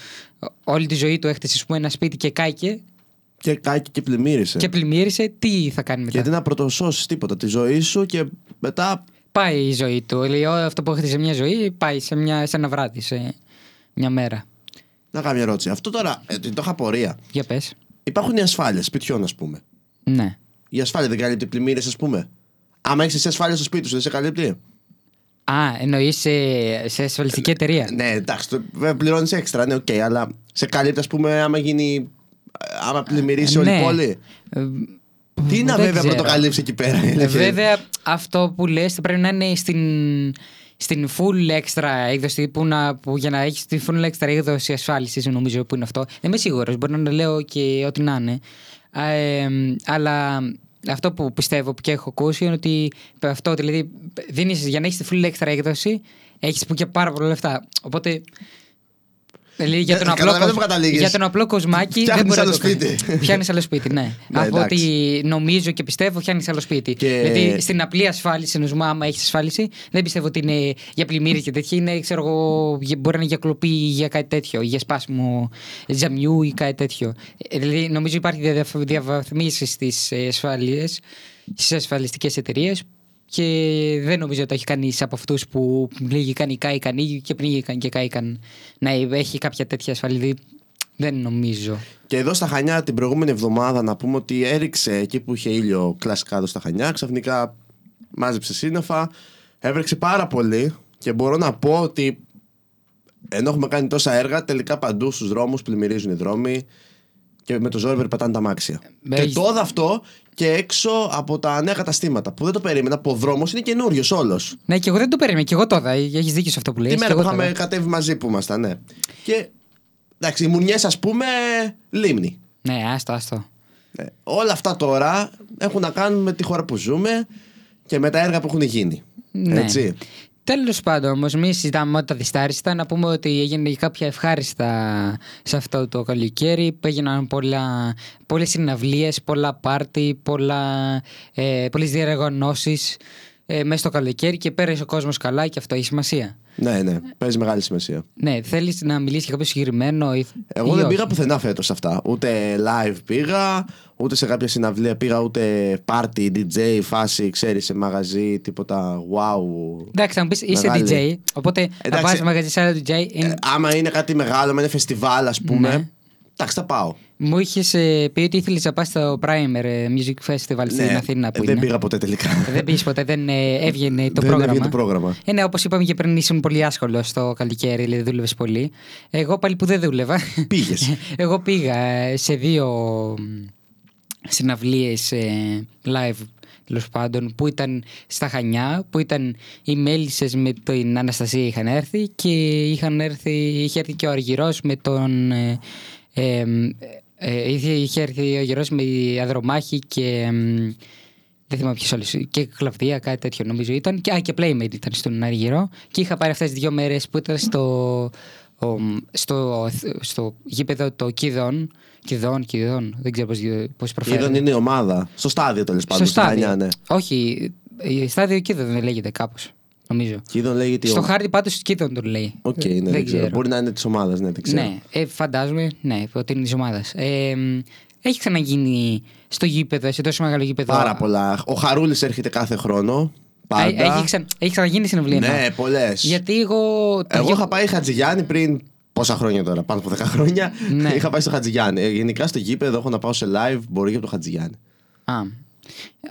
όλη τη ζωή του έχτισε ας πούμε, ένα σπίτι και κάηκε Και κάκι και πλημμύρισε. και πλημμύρισε, τι θα κάνει μετά; Γιατί να πρωτοσώσεις τίποτα τη ζωή σου και μετά. Πάει η ζωή του. Δηλαδή, ό, αυτό που έχτισε μια ζωή πάει σε, μια, σε ένα βράδυ, σε μια μέρα. Να κάνω μια ερώτηση. Αυτό τώρα ε, το είχα απορία. Για πες. Υπάρχουν οι ασφάλειες σπιτιών, ας πούμε. Ναι. Η ασφάλεια δεν καλύπτει πλημμύρες, ας πούμε. Άμα έχεις εσύ ασφάλεια στο σπίτι σου, δεν σε καλύπτει. Α, εννοείς σε, σε ασφαλιστική εταιρεία. Ναι, εντάξει, το πληρώνεις έξτρα, ναι, οκ, αλλά σε καλύπτει, ας πούμε, άμα γίνει. Άμα πλημμυρίσει όλη η Ναι. πόλη. Ε, Τι να δεν βέβαια ξέρω. πρωτοκαλύψει εκεί πέρα. η Ε, αλήθεια είναι. Βέβαια, αυτό που λες θα πρέπει να είναι στην, στην full extra έκδοση που, να, που για να έχεις τη full extra έκδοση ασφάλισης, νομίζω που είναι αυτό. Δεν είμαι σίγουρος. Μπορεί να λέω και ό,τι να είναι. Α, ε, αλλά αυτό που πιστεύω και έχω ακούσει είναι ότι αυτό δηλαδή δίνεις, για να έχεις τη full extra έκδοση έχεις που και πάρα πολλά λεφτά. Οπότε. Δηλαδή, για, Ε, τον απλό, καταλαβαίνω κοσ- που καταλήγεις. για τον απλό κοσμάκι δεν Φτιάχνεις μπορεί να άλλο το κάνει. σπίτι. Πιάνει άλλο σπίτι, ναι. Ναι, Από εντάξει. ό,τι νομίζω και πιστεύω, φτιάχνεις άλλο σπίτι. Και- Δηλαδή στην απλή ασφάλιση, ενό άμα έχεις ασφάλιση, δεν πιστεύω ότι είναι για πλημμύρες και τέτοια. Είναι, ξέρω εγώ, για- μπορεί να είναι για κλοπή ή για κάτι τέτοιο, ή για σπάσιμο τζαμιού ή κάτι τέτοιο. Ε, Δηλαδή νομίζω υπάρχει διαβαθμίσεις στις ασφάλειες, στις ασφαλιστικές εταιρείες και δεν νομίζω ότι έχει κανείς από αυτούς που πνίγηκαν ή κάηκαν ή και πνίγηκαν και κάηκαν να έχει κάποια τέτοια ασφαλή. Δηλαδή, Δεν νομίζω. Και εδώ στα Χανιά την προηγούμενη εβδομάδα να πούμε ότι έριξε εκεί που είχε ήλιο κλασικά εδώ στα Χανιά. Ξαφνικά μάζεψε σύννεφα, έβρεξε πάρα πολύ και μπορώ να πω ότι ενώ έχουμε κάνει τόσα έργα, τελικά παντού στους δρόμους πλημμυρίζουν οι δρόμοι και με το ζόρι περπατάνε τα μάξια. Ε, και έχεις- το είδα αυτό και έξω από τα νέα καταστήματα που δεν το περίμενα, που ο δρόμος είναι καινούριος όλος. Ναι, και εγώ δεν το περίμενα. Και εγώ το είδα. Έχεις δίκιο σε αυτό που λέει. Τη μέρα που είχαμε κατέβει μαζί που ήμασταν, ναι. Και εντάξει, οι μουνιές ας πούμε, λίμνη. Ναι, άστο, άστο. Ναι. Όλα αυτά τώρα έχουν να κάνουν με τη χώρα που ζούμε και με τα έργα που έχουν γίνει. Ναι. Έτσι. Τέλος πάντων, όμως, μην συζητάμε μόνο τα δυστάριστα. Να πούμε ότι έγινε και κάποια ευχάριστα σε αυτό το καλοκαίρι. Έγιναν πολλά, πολλές συναυλίες, πολλά πάρτι, πολλά, ε, πολλές διοργανώσεις ε, μέσα στο καλοκαίρι και πέρασε ο κόσμος καλά και αυτό έχει σημασία. Ναι, ναι, παίζει μεγάλη σημασία. Ναι, θέλεις να μιλήσεις για κάποιο συγκεκριμένο ή, Εγώ ή δεν όχι; πήγα πουθενά φέτος αυτά. Ούτε live πήγα, ούτε σε κάποια συναυλία πήγα, ούτε party, DJ, φάση, ξέρεις, σε μαγαζί, τίποτα. Wow. Εντάξει, θα μου πεις είσαι Μεγάλη. DJ, οπότε θα Εντάξει. πας μαγαζί σαν DJ. είναι- Ε, άμα είναι κάτι μεγάλο, άμα είναι φεστιβάλ, ας πούμε. Ναι. Εντάξει, θα πάω. Μου είχες πει ότι ήθελες να πας στο Primer ε, Music Festival στην Αθήνα που ε, δεν είναι. πήγα ποτέ τελικά. Δεν πήγες ποτέ, δεν ε, έβγαινε το Δεν πρόγραμμα. έβγαινε το πρόγραμμα. Ε, ναι, όπως είπαμε και πριν, ήσουν πολύ άσχολος στο καλοκαίρι, δηλαδή δούλευες πολύ. Εγώ πάλι που δεν δούλευα. Πήγες. Εγώ πήγα ε, σε δύο συναυλίες live τέλος πάντων που ήταν στα Χανιά, που ήταν οι μέλισσες με την Αναστασία είχαν έρθει και είχαν έρθει, είχε έρθει και ο Αργυρός με τον... Ε, ε, ε, είχε, είχε έρθει ο Αργυρός με Ανδρομάχη και... εμ, δεν θυμάμαι ποιος άλλος. Και Κλαυδία, κάτι τέτοιο νομίζω ήταν. Και, α, και Playmen ήταν στον Αργυρό. Και είχα πάρει αυτές τις δύο μέρες που ήταν στο, ο, στο, στο γήπεδο το Κύδων. Κύδων, Κύδων. Δεν ξέρω πώς προφέρει. Είδαν είναι η ομάδα. Στο στάδιο τέλος πάντων. Στο στη στάδιο. Χανιά, ναι. Όχι, η στάδιο Κύδων δεν λέγεται κάπως. Νομίζω. Κύδων λέγεται η Στο ομάδα. χάρτη πάντως Κύδων τον λέει. Οκ, ναι, δεν, ξέρω. Μπορεί να είναι της ομάδας, ναι, δεν ξέρω. Ναι, ε, φαντάζομαι, ναι, ότι είναι της ομάδας. Ε, μ, έχει ξαναγίνει στο γήπεδο, σε τόσο μεγάλο γήπεδο. Πάρα πολλά. Ο Χαρούλης έρχεται κάθε χρόνο. Πάντα. Α, Έχει, ξα... έχει ξαναγίνει συναυλία. Ναι, πολλές. Γιατί εγώ. το Εγώ γε- είχα πάει Χατζηγιάννη πριν. Πόσα χρόνια τώρα, πάνω από 10 χρόνια. Ναι. Είχα πάει στο Χατζηγιάννη. Ε, γενικά στο γήπεδο έχω να πάω σε live, μπορεί και από το Χατζηγιάννη. Α.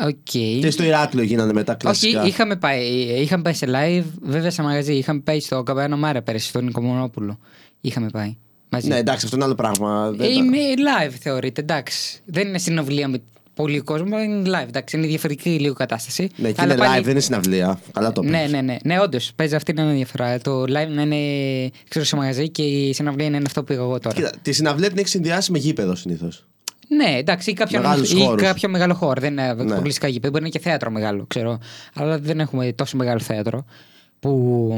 Οκ. Και στο Ηράκλειο γίνανε μετά κλασικά. Όχι, είχαμε πάει, είχαμε πάει σε live, βέβαια σε μαγαζί. Είχαμε πάει στο Καμπανό Μάρα πέρυσι, στον Νικομονόπουλο. Είχαμε πάει. Μαζί. Ναι, εντάξει, αυτό είναι άλλο πράγμα. Δεν Ε, τα- είναι live θεωρείται, εντάξει. Δεν είναι συναυλία με πολύ κόσμο, είναι live. Εντάξει, είναι διαφορετική λίγο κατάσταση. Ναι, και Αλλά είναι πάλι- live, δεν είναι συναυλία. Καλά το Ναι, πες. ναι, ναι. Ναι, όντως. Παίζει αυτή είναι η διαφορά. Το live να είναι ξέρω, σε μαγαζί και η συναυλία να είναι αυτό που πήγα εγώ τώρα. Κοίτα, τη συναυλία την έχεις συνδυάσει με γήπεδο συνήθως. Ναι, εντάξει, ή κάποιο, Μεγάλους ή χώρους. κάποιο μεγάλο χώρο. Δεν είναι Ναι. αποκλειστικά γήπεδο. Μπορεί να είναι και θέατρο μεγάλο, ξέρω. Αλλά δεν έχουμε τόσο μεγάλο θέατρο που,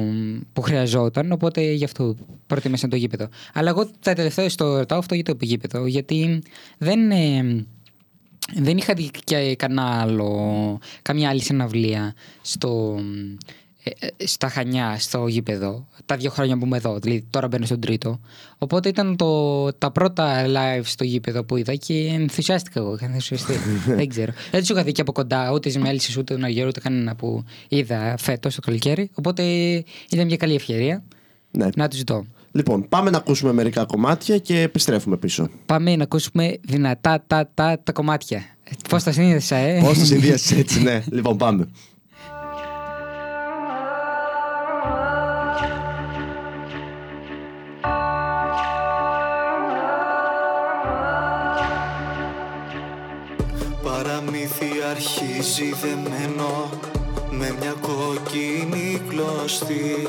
που χρειαζόταν. Οπότε γι' αυτό προτιμήσαν το γήπεδο. Αλλά εγώ τα τελευταία στο ρωτάω αυτό για το γήπεδο. Γιατί δεν. ε, δεν είχα δει και κανένα άλλο, καμία άλλη συναυλία στο, ε, ε, στα Χανιά, στο γήπεδο, τα δύο χρόνια που είμαι εδώ. Δηλαδή τώρα μπαίνω στον τρίτο. Οπότε ήταν το, τα πρώτα live στο γήπεδο που είδα και ενθουσιάστηκα εγώ. Είχα ενθουσιαστεί. δεν ξέρω. Δεν τους είχα δει και από κοντά ούτε τι μέλισσε ούτε τον Αγιώργο ούτε κανένα που είδα φέτος το καλοκαίρι. Οπότε ήταν μια καλή ευκαιρία Ναι. να τους δω. Λοιπόν, πάμε να ακούσουμε μερικά κομμάτια και επιστρέφουμε πίσω. Πάμε να ακούσουμε δυνατά τα, τα, τα κομμάτια. Πώς τα συνείδησα, ε; Πώς τα συνείδησα, έτσι, ναι. λοιπόν, πάμε. Αρχίζει δεμένο με μια κοκκινή κλωστή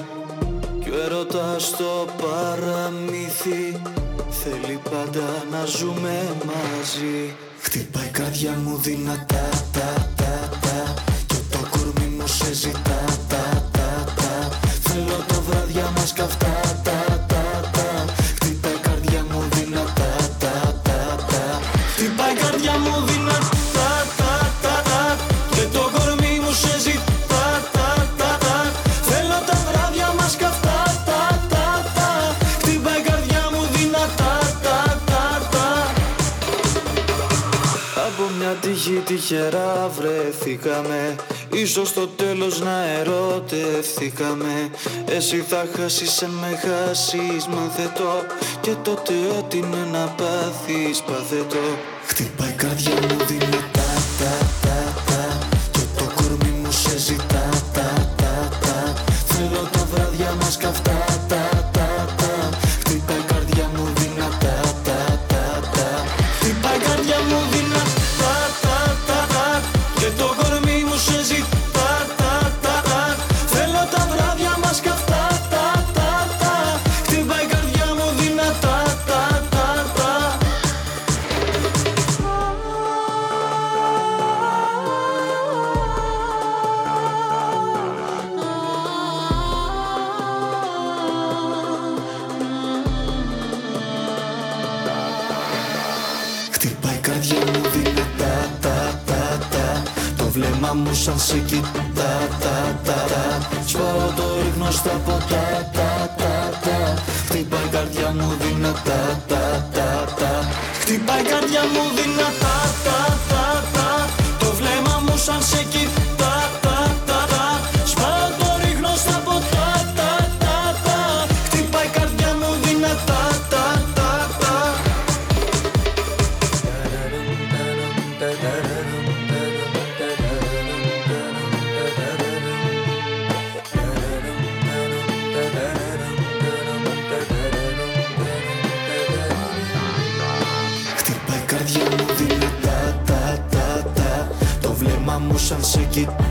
κι έρωτας στο παραμύθι. Θέλει πάντα να ζούμε μαζί. Χτυπάει η καρδιά μου δυνατά τα, τα, τα, Και το κορμί μου σε ζητά τα, τα, τα. Θέλω το βράδια μας καυτά. τυχερά βρεθήκαμε. Ίσως στο τέλος να ερωτευθήκαμε. Εσύ θα χάσεις, σε με χάσεις, Και τότε ό,τι είναι να πάθεις, παθετώ, Χτυπάει η καρδιά μου δυνατά μάνα μου σαν σε κοιτά τα τα τα. Σπάω το ρίχνω στα ποτά. Τα τα τα. Χτυπάει η καρδιά μου δυνατά τα τα τα Χτυπάει η καρδιά μου δυνατά τα τα τα Το βλέμμα μου σαν σε κοιτά Boşan şekil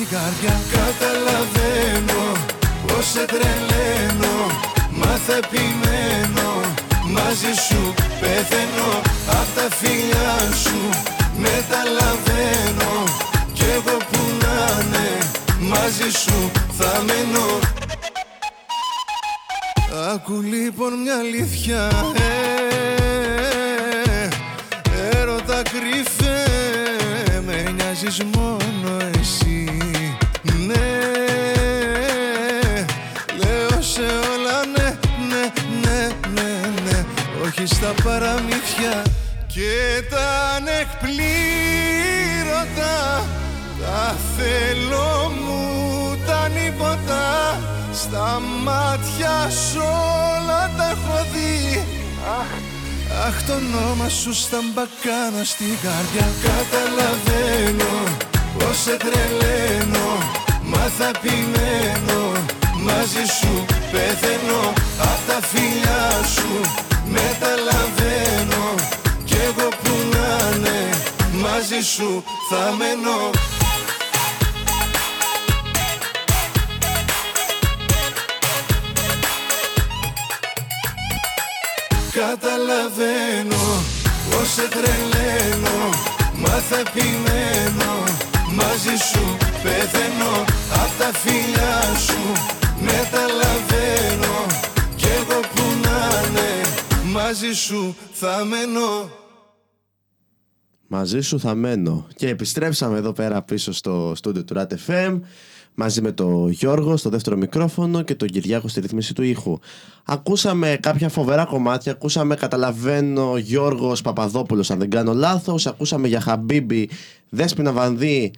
μπακάνω στην καρδιά στην καρδιά. Καταλαβαίνω Μαζί σου θα μένω. Και επιστρέψαμε εδώ πέρα πίσω στο στούντιο του RAT FM μαζί με τον Γιώργο στο δεύτερο μικρόφωνο και τον Κυριάκο στη ρυθμίση του ήχου. Ακούσαμε κάποια φοβερά κομμάτια. Ακούσαμε, καταλαβαίνω, Γιώργος Παπαδόπουλος, αν δεν κάνω λάθος. Ακούσαμε για Χαμπίμπι, Δέσποινα Βανδύ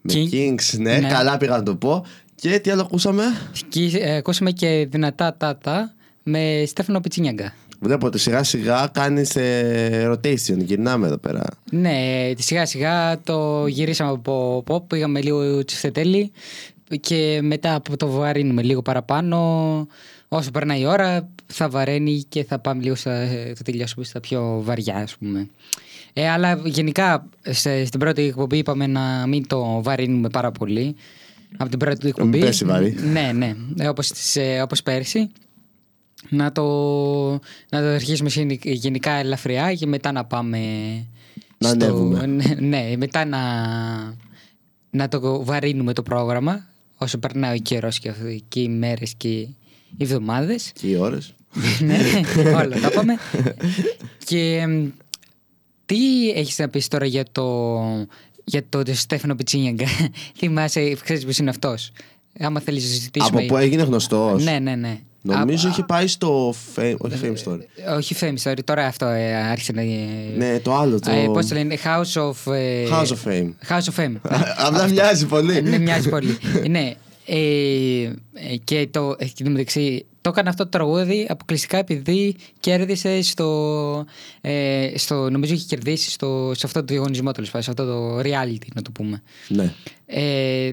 με King. Kings. Ναι, Ναι. καλά πήγα να το πω. Και τι άλλο ακούσαμε; Και ε, ακούσαμε και δυνατά τάτα με Στέφανο Πιτσινιάγκα. Βλέπω ότι σιγά σιγά κάνεις rotation. Γυρνάμε εδώ πέρα. Ναι, σιγά σιγά το γυρίσαμε από pop, πήγαμε λίγο τσιφτετέλη και μετά από το βαρύνουμε λίγο παραπάνω. Όσο περνάει η ώρα θα βαραίνει και θα πάμε λίγο στα, θα τελειώσουμε στα πιο βαριά ας πούμε. Ε, αλλά γενικά σε- στην πρώτη εκπομπή είπαμε να μην το βαρύνουμε πάρα πολύ. Από την πρώτη εκπομπή. πέσει βαρύ. Ναι, ναι. Ε, όπως, τις, ε, όπως πέρσι. Να το, να το αρχίσουμε γενι- γενικά ελαφριά και μετά να πάμε Να ανέβουμε. ναι, ναι, μετά να, να το βαρύνουμε το πρόγραμμα όσο περνάει ο καιρός και, αυτοί- και οι μέρες και οι εβδομάδες. Και οι ώρες. ναι, όλα τα πάμε. και εμ, τι έχεις να πεις τώρα για το, για το Στέφανο Πιτσίνιαγκα. Θυμάσαι, ξέρεις ποιος είναι αυτός; Άμα θέλεις να συζητήσουμε. Από πού έγινε γνωστός. Ναι, ναι, ναι. Νομίζω Α, είχε πάει στο Fame, όχι Fame Story. Όχι Fame Story, τώρα αυτό ε, άρχισε να. Ναι, το άλλο. Το... Ε, Πώς το λένε, House of. ε, House of Fame. House of Fame. Απλά μοιάζει πολύ. ναι, μοιάζει πολύ. ναι. Ε, ε, και το, ε, και εν τω μεταξύ, το έκανα αυτό το τραγούδι αποκλειστικά επειδή κέρδισε στο, ε, στο νομίζω είχε κερδίσει στο, σε αυτό το διαγωνισμό τέλος πάντων, σε αυτό το reality να το πούμε. Ναι. Ε,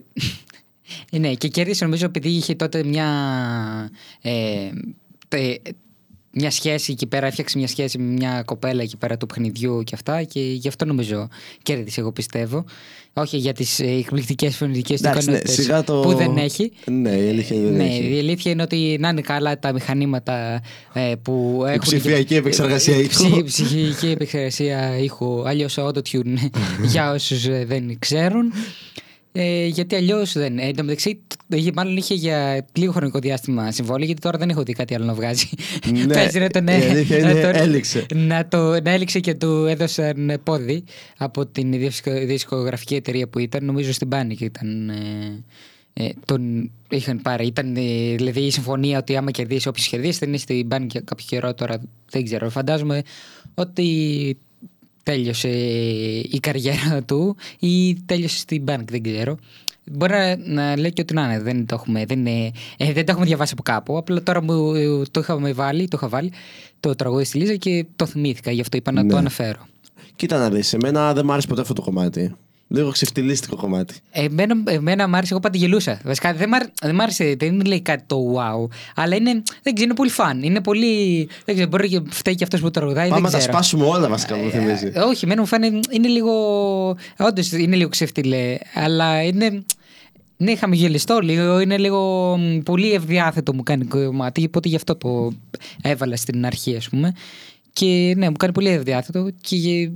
ναι, και κέρδισε νομίζω επειδή είχε τότε μια. Ε, τε- μια σχέση εκεί πέρα, έφτιαξε μια σχέση με μια κοπέλα εκεί πέρα του παιχνιδιού και αυτά και γι' αυτό νομίζω κέρδισε εγώ πιστεύω. Όχι για τις ε, εκπληκτικές φωνητικές του Εντάξει, ναι, ικανότητες σιγά το... που δεν έχει. Ναι, η αλήθεια είναι δεν ναι, έχει. η αλήθεια είναι ότι να είναι καλά τα μηχανήματα ε, που έχουν. ψηφιακή επεξεργασία ήχου. Ψη- ψηφιακή επεξεργασία ήχου, αλλιώς autotune για όσους δεν ξέρουν. Ε, γιατί αλλιώς δεν. Ε, εν τω μεταξύ, είχε- μάλλον είχε για λίγο χρονικό διάστημα συμβόλαιο, γιατί τώρα δεν έχω δει κάτι άλλο να βγάζει. Ναι, Παίζει να τον η αλήθεια είναι, να τον- έληξε. Να, το, να έληξε και του έδωσαν πόδι από την δισκο- δισκογραφική εταιρεία που ήταν. Νομίζω στην Panic ήταν. Ε, ε, τον είχαν πάρει. Ήταν ε, δηλαδή η συμφωνία ότι άμα κερδίσει, όποιος κερδίσει, θα είναι στην Panic για κάποιο καιρό τώρα. Δεν ξέρω. Φαντάζομαι ότι τέλειωσε η καριέρα του ή τέλειωσε στην Bank, δεν ξέρω. Μπορεί να, να λέει και ότι να είναι, δεν το έχουμε, δεν, είναι, ε, δεν το έχουμε διαβάσει από κάπου. Απλά τώρα μου ε, το είχαμε βάλει, το είχα βάλει το τραγούδι στη Λίζα και το θυμήθηκα, γι' αυτό είπα να το Ναι. αναφέρω. Κοίτα να δεις, εμένα δεν μ' άρεσε ποτέ αυτό το κομμάτι. Λίγο ξεφτυλίστικο κομμάτι. Εμένα, εμένα μ' άρεσε, εγώ πάντα γελούσα. Βασικά δεν μ' άρ- δεν μ' άρεσε, δεν λέει κάτι το wow. Αλλά είναι, δεν ξέρω, είναι πολύ φαν. Είναι πολύ. Δεν ξέρω, μπορεί και φταίει και αυτός που τραγουδάει. Πάμε δεν να τα ξέρω. σπάσουμε όλα βασικά μου θυμίζει. Ε, όχι, εμένα μου φάνηκε. Είναι λίγο. Όντως είναι λίγο ξεφτυλέ. Αλλά είναι. Είναι χαμογελιστό λίγο, είναι λίγο μ, πολύ ευδιάθετο μου κάνει κομμάτι, οπότε γι' αυτό το έβαλα στην αρχή ας πούμε. Και ναι, μου κάνει πολύ ευδιάθετο και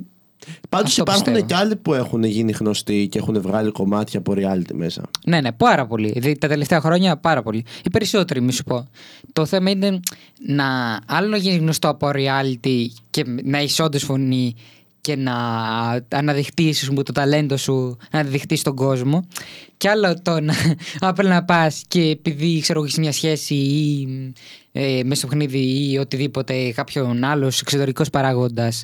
Πάντως αυτό υπάρχουν πιστεύω. και άλλοι που έχουν γίνει γνωστοί και έχουν βγάλει κομμάτια από reality μέσα. Ναι, ναι, πάρα πολύ. Δηλαδή, τα τελευταία χρόνια πάρα πολύ. Οι περισσότεροι, μη σου πω. Το θέμα είναι να άλλο να γίνεις γνωστό από reality και να έχεις όντως φωνή και να αναδειχτεί το ταλέντο σου, να αναδειχτείς στον κόσμο. Και άλλο το να απλά να πας και επειδή ξέρω έχεις μια σχέση ή ε, μέσα στο παιχνίδι ή οτιδήποτε κάποιον άλλος εξωτερικός παράγοντας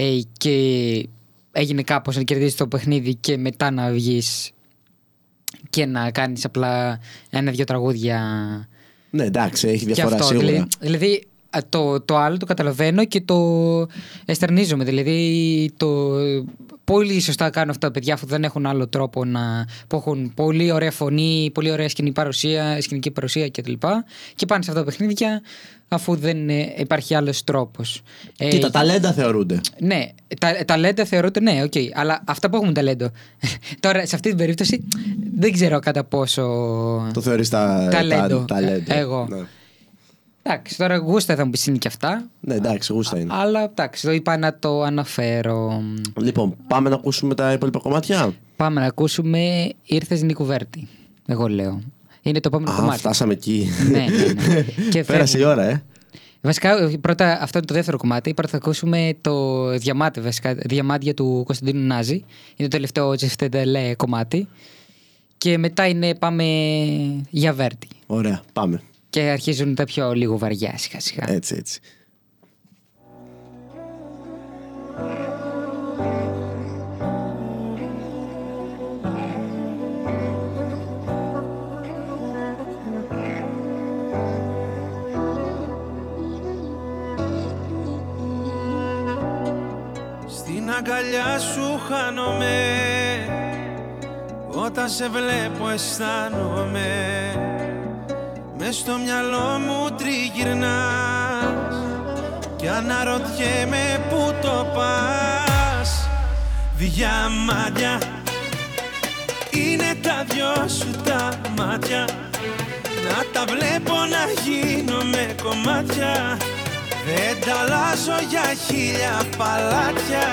ε, και έγινε κάπως να κερδίσεις το παιχνίδι και μετά να βγεις και να κάνεις απλά ένα-δυο τραγούδια Ναι, εντάξει, έχει και διαφορά αυτό. σίγουρα. Δηλαδή, δηλαδή, α, το, το άλλο το καταλαβαίνω και το εστερνίζομαι. Δηλαδή το, πολύ σωστά κάνουν αυτά τα παιδιά αφού δεν έχουν άλλο τρόπο να που έχουν πολύ ωραία φωνή, πολύ ωραία σκηνική παρουσία, σκηνική παρουσία κτλ. Και πάνε σε αυτά τα παιχνίδια αφού δεν ε, υπάρχει άλλος τρόπος. Ε, Κοίτα, ταλέντα θεωρούνται. ναι, τα, ταλέντα θεωρούνται ναι, οκ. Αλλά αυτά που έχουν ταλέντο. Τώρα, σε αυτή την περίπτωση, δεν ξέρω κατά πόσο. Το θεωρείς τα, Ταλέντο. τα- ταλέντο. Ε, εγώ. Ναι. Εντάξει, τώρα γούστα θα μου πεις είναι και αυτά. ναι, εντάξει, γούστα είναι. Αλλά εντάξει, το είπα να το αναφέρω. Λοιπόν, πάμε να ακούσουμε τα υπόλοιπα κομμάτια. Πάμε να ακούσουμε Ήρθες Νίκου Βέρτη. Εγώ λέω. Είναι το επόμενο Α, κομμάτι. φτάσαμε εκεί. Ναι, ναι, ναι. Και Πέρασε η φεύγουμε. ώρα, ε. Βασικά, πρώτα, αυτό είναι το δεύτερο κομμάτι. Πρώτα θα ακούσουμε το Διαμάτι, βασικά, Διαμάντια του Κωνσταντίνου Νάζη. Είναι το τελευταίο Τζεφτεντελέ κομμάτι. Και μετά είναι πάμε για Βέρτη. Ωραία, πάμε. Και αρχίζουν τα πιο λίγο βαριά σιγά σιγά. Έτσι, έτσι. Αγκαλιά σου χάνομαι. Όταν σε βλέπω αισθάνομαι. Μες στο μυαλό μου τριγυρνάς. Κι αναρωτιέμαι που το πας. Διαμάντια Είναι τα δυο σου τα μάτια. Να τα βλέπω να γίνομαι κομμάτια. Δεν τα αλλάζω για χίλια παλάτια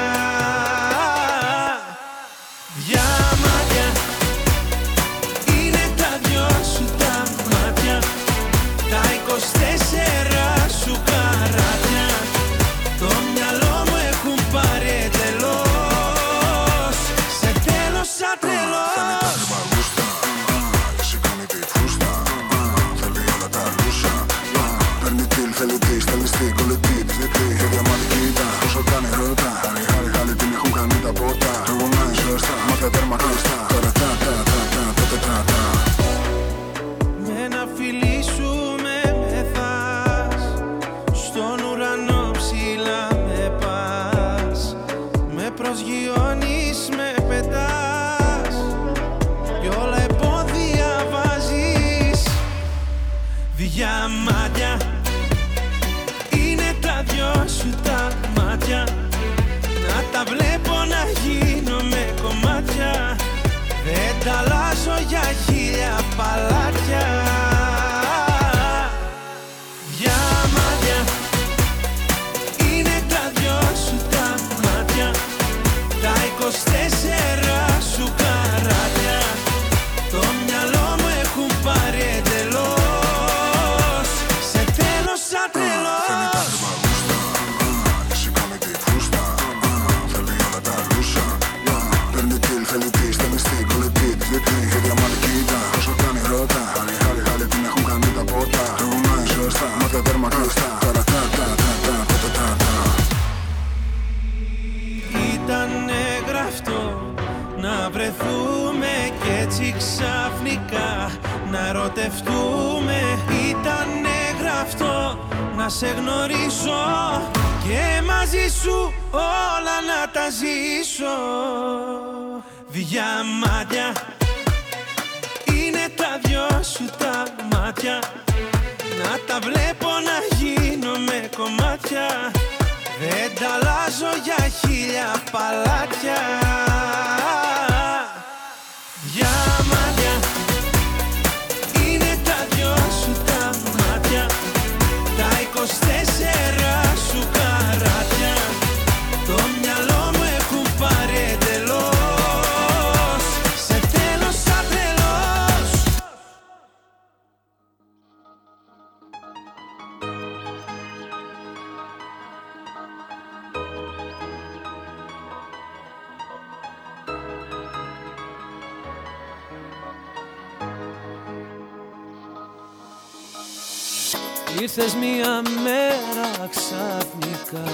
ήρθες μία μέρα ξαφνικά.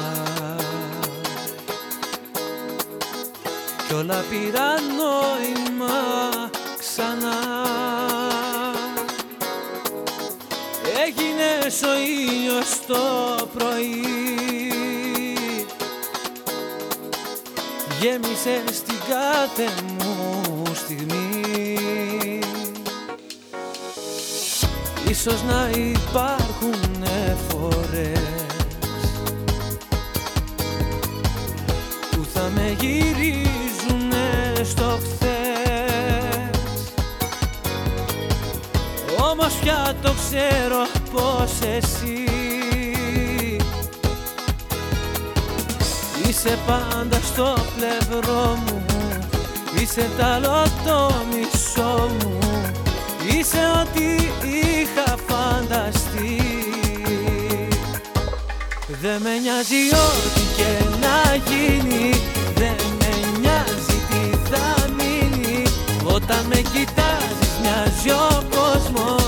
Κι όλα πήραν νόημα ξανά. Έγινες ο ήλιος το πρωί. Γέμισες την κάθε μου στιγμή. Ίσως να υπάρχουν φορές Που θα με γυρίζουνε στο χθες. Όμως πια το ξέρω πως εσύ Είσαι πάντα στο πλευρό μου. Είσαι τ' το μισό μου. Είσαι ό,τι είχα φανταστεί. Δεν με νοιάζει ό,τι και να γίνει. Δεν με νοιάζει τι θα μείνει. Όταν με κοιτάζεις μοιάζει ο κόσμος.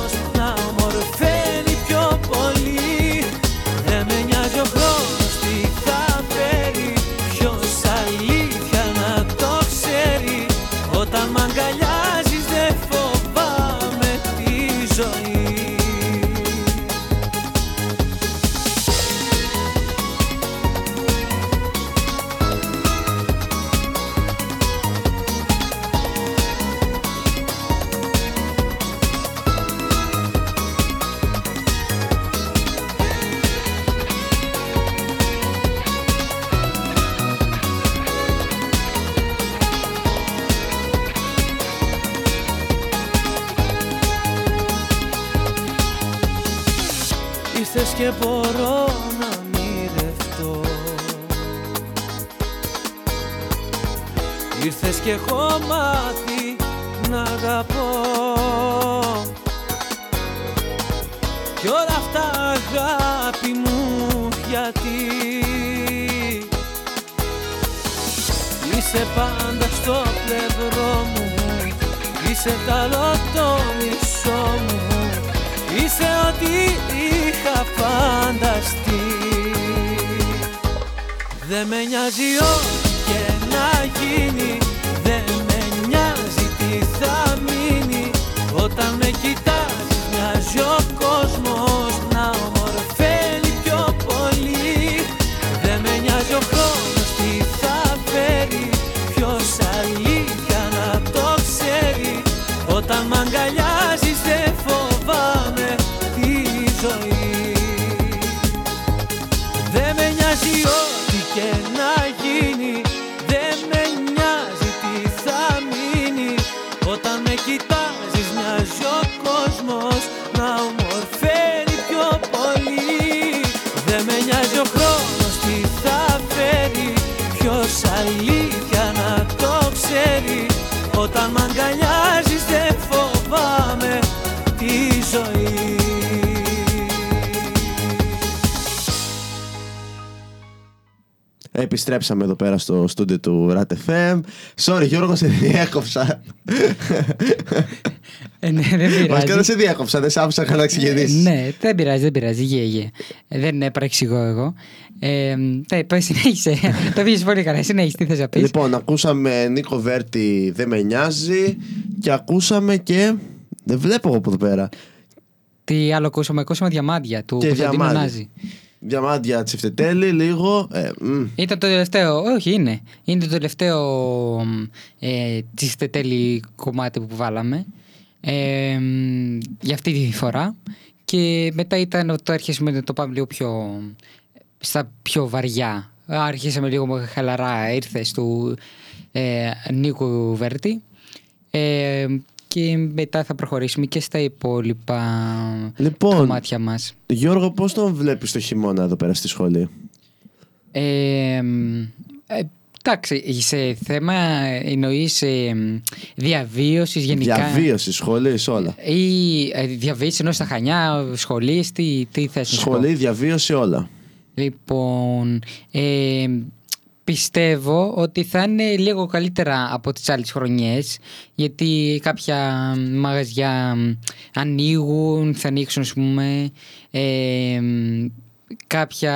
Επιστρέψαμε εδώ πέρα στο στούντιο του RAT Sorry Γιώργο, σε διέκοψα. Ε, ναι, δεν Βασικά δεν πειράζει. σε διέκοψα, δεν σ' άφησα να εξηγηθείς. ναι, δεν πειράζει, δεν πειράζει. Γεια, γεια. Ε, Δεν επραξηγώ εγώ. Ε, ναι, πες, συνέχισε. το πήγες πολύ καλά. Συνέχισε, τι θες να πεις. Λοιπόν, ακούσαμε Νίκο Βέρτη Δεν με νοιάζει και ακούσαμε και. Δεν βλέπω εγώ από εδώ πέρα. Τι άλλο ακούσαμε, ακούσαμε διαμάντια του Και Κωνσταντίνου Διαμάντη. Νάζη. Διαμάντια Τσιφτετέλη, λίγο. Ε, μ. Ήταν το τελευταίο, όχι είναι. Είναι το τελευταίο ε, τσιστετέλη κομμάτι που βάλαμε. Ε, μ, για αυτή τη φορά. Και μετά ήταν το αρχίσουμε να το πάμε λίγο πιο στα πιο βαριά. Άρχισαμε λίγο με χαλαρά, ήρθε του ε, Νίκου Βέρτη. Ε, και μετά θα προχωρήσουμε και στα υπόλοιπα Λοιπόν. κομμάτια μας. Γιώργο, πώς τον βλέπεις το χειμώνα εδώ πέρα στη σχολή; Ε, μ, ε, εντάξει, σε θέμα εννοείς ε, διαβίωσης γενικά; Διαβίωσης, σχολής, όλα. Ή ε, διαβίωσης ενώ στα Χανιά, σχολής, τι, τι θες να σου πω; Σχολή, διαβίωση, όλα. Λοιπόν, ε, πιστεύω ότι θα είναι λίγο καλύτερα από τις άλλες χρονιές γιατί κάποια μαγαζιά ανοίγουν, θα ανοίξουν ας πούμε ε, κάποια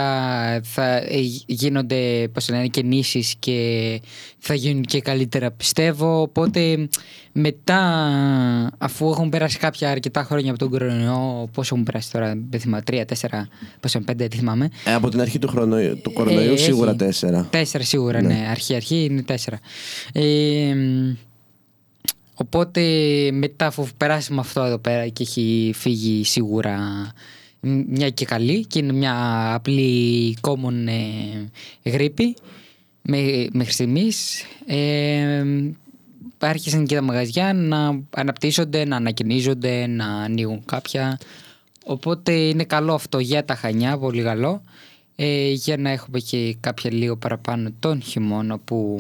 θα ε, γίνονται πώς το λένε, κινήσεις και θα γίνουν και καλύτερα πιστεύω οπότε μετά αφού έχουν περάσει κάποια αρκετά χρόνια από τον κορονοϊό πόσο έχουν περάσει τώρα δεν θυμάμαι τρία, τέσσερα, πόσο πέντε δεν θυμάμαι Ε, από την αρχή του, χρονο... του κορονοϊού, ε, σίγουρα έχει. τέσσερα. Τέσσερα σίγουρα, Ναι. ναι. Αρχή-αρχή είναι τέσσερα. Ε, μ, οπότε μετά αφού περάσουμε αυτό εδώ πέρα και έχει φύγει σίγουρα μ, μια και καλή και είναι μια απλή common ε, γρήπη με- μέχρι στιγμής ε, μ, άρχισαν και τα μαγαζιά να αναπτύσσονται, να ανακαινίζονται, να ανοίγουν κάποια Οπότε είναι καλό αυτό για τα Χανιά, πολύ καλό. Ε, για να έχουμε και κάποια λίγο παραπάνω τον χειμώνα που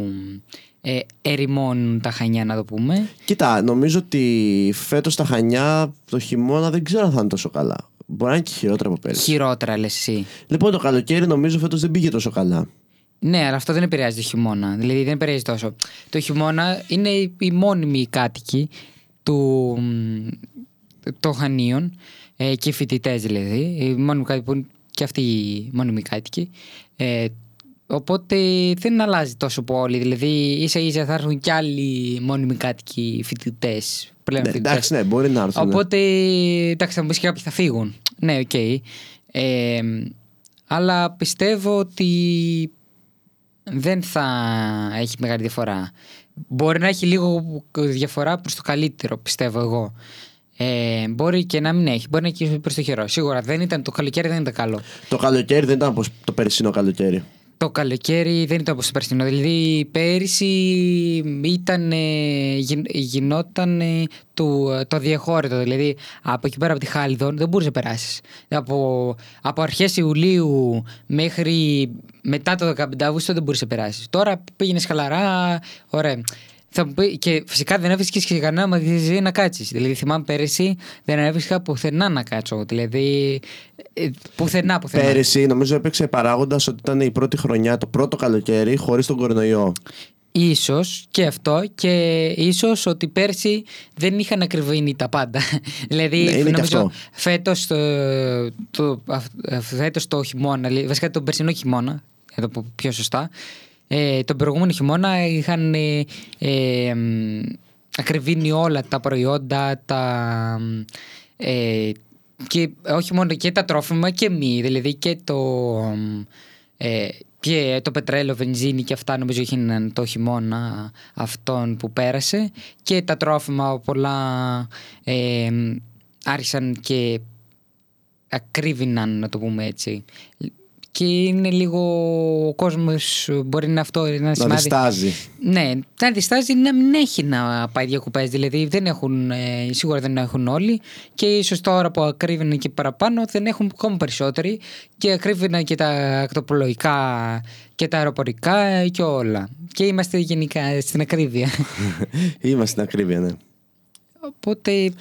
ε, ερημώνουν τα Χανιά να το πούμε. Κοίτα, νομίζω ότι φέτος τα Χανιά το χειμώνα δεν ξέρω αν θα είναι τόσο καλά. Μπορεί να είναι και χειρότερα από πέρυσι. Χειρότερα λες εσύ. Λοιπόν, το καλοκαίρι νομίζω φέτος δεν πήγε τόσο καλά. Ναι, αλλά αυτό δεν επηρεάζει το χειμώνα. Δηλαδή δεν επηρεάζει τόσο. Το χειμώνα είναι οι μόνιμοι κάτοικοι του, μ, των Χανίων ε, και οι φοιτητές δηλαδή. Οι μόνιμοι κάτοικοι που είναι και αυτοί οι μόνιμοι κάτοικοι. Ε, οπότε δεν αλλάζει τόσο πολύ. Δηλαδή ίσα ίσα θα έρθουν κι άλλοι μόνιμοι κάτοικοι φοιτητές. Πλέον Ναι, φοιτητές. εντάξει, ναι, μπορεί να έρθουν. Οπότε, εντάξει, θα μου πεις και κάποιοι θα φύγουν. Ναι, οκ. Ε, αλλά πιστεύω ότι δεν θα έχει μεγάλη διαφορά. Μπορεί να έχει λίγο διαφορά προς το καλύτερο, πιστεύω εγώ. Ε, μπορεί και να μην έχει, μπορεί να έχει προς το χειρό. Σίγουρα δεν ήταν, το καλοκαίρι δεν ήταν καλό. Το καλοκαίρι δεν ήταν όπως το περσινό καλοκαίρι. Το καλοκαίρι δεν ήταν όπως το περσινό. Δηλαδή πέρυσι ήταν, ε, γιν- γινόταν ε, του, το αδιαχώρητο. Δηλαδή από εκεί πέρα από τη Χάλιδον δεν μπορούσε να περάσεις. Από, από αρχές Ιουλίου μέχρι μετά το 15 Αύγουστο δεν μπορούσε να περάσεις. Τώρα πήγαινες χαλαρά, ωραία. Θα μου πει, και φυσικά δεν έβρισκες και κανένα μαγαζί να κάτσεις. Δηλαδή, θυμάμαι πέρυσι δεν έβρισκα πουθενά να κάτσω. Δηλαδή, ε, πουθενά, πουθενά. Πέρυσι νομίζω έπαιξε παράγοντας ότι ήταν η πρώτη χρονιά, το πρώτο καλοκαίρι χωρίς τον κορονοϊό. Ίσως και αυτό και ίσως ότι πέρσι δεν είχαν ακριβήνει τα πάντα. δηλαδή Ναι, είναι και νομίζω αυτό. φέτος το, το, αυ- φέτος το χειμώνα, δηλαδή, βασικά τον περσινό χειμώνα, για το πω πιο σωστά, ε, τον προηγούμενο χειμώνα είχαν ε, ε, μ, ακριβήνει όλα τα προϊόντα, τα, ε, και όχι μόνο και τα τρόφιμα και μη, δηλαδή και το, μ, ε, και το πετρέλαιο, βενζίνη και αυτά νομίζω έγιναν το χειμώνα αυτόν που πέρασε. Και τα τρόφιμα πολλά ε, άρχισαν και ακρίβηναν να το πούμε έτσι και είναι λίγο ο κόσμος μπορεί να αυτό είναι ένα Να σημάδι. διστάζει. Ναι, να διστάζει να μην έχει να πάει διακοπές. Δηλαδή δεν έχουν, ε, σίγουρα δεν έχουν όλοι και ίσως τώρα που ακρίβαιναν και παραπάνω δεν έχουν ακόμα περισσότεροι και ακρίβαιναν και τα ακτοπολογικά και τα αεροπορικά και όλα. Και είμαστε γενικά στην ακρίβεια. Είμαστε στην ακρίβεια, ναι. Οπότε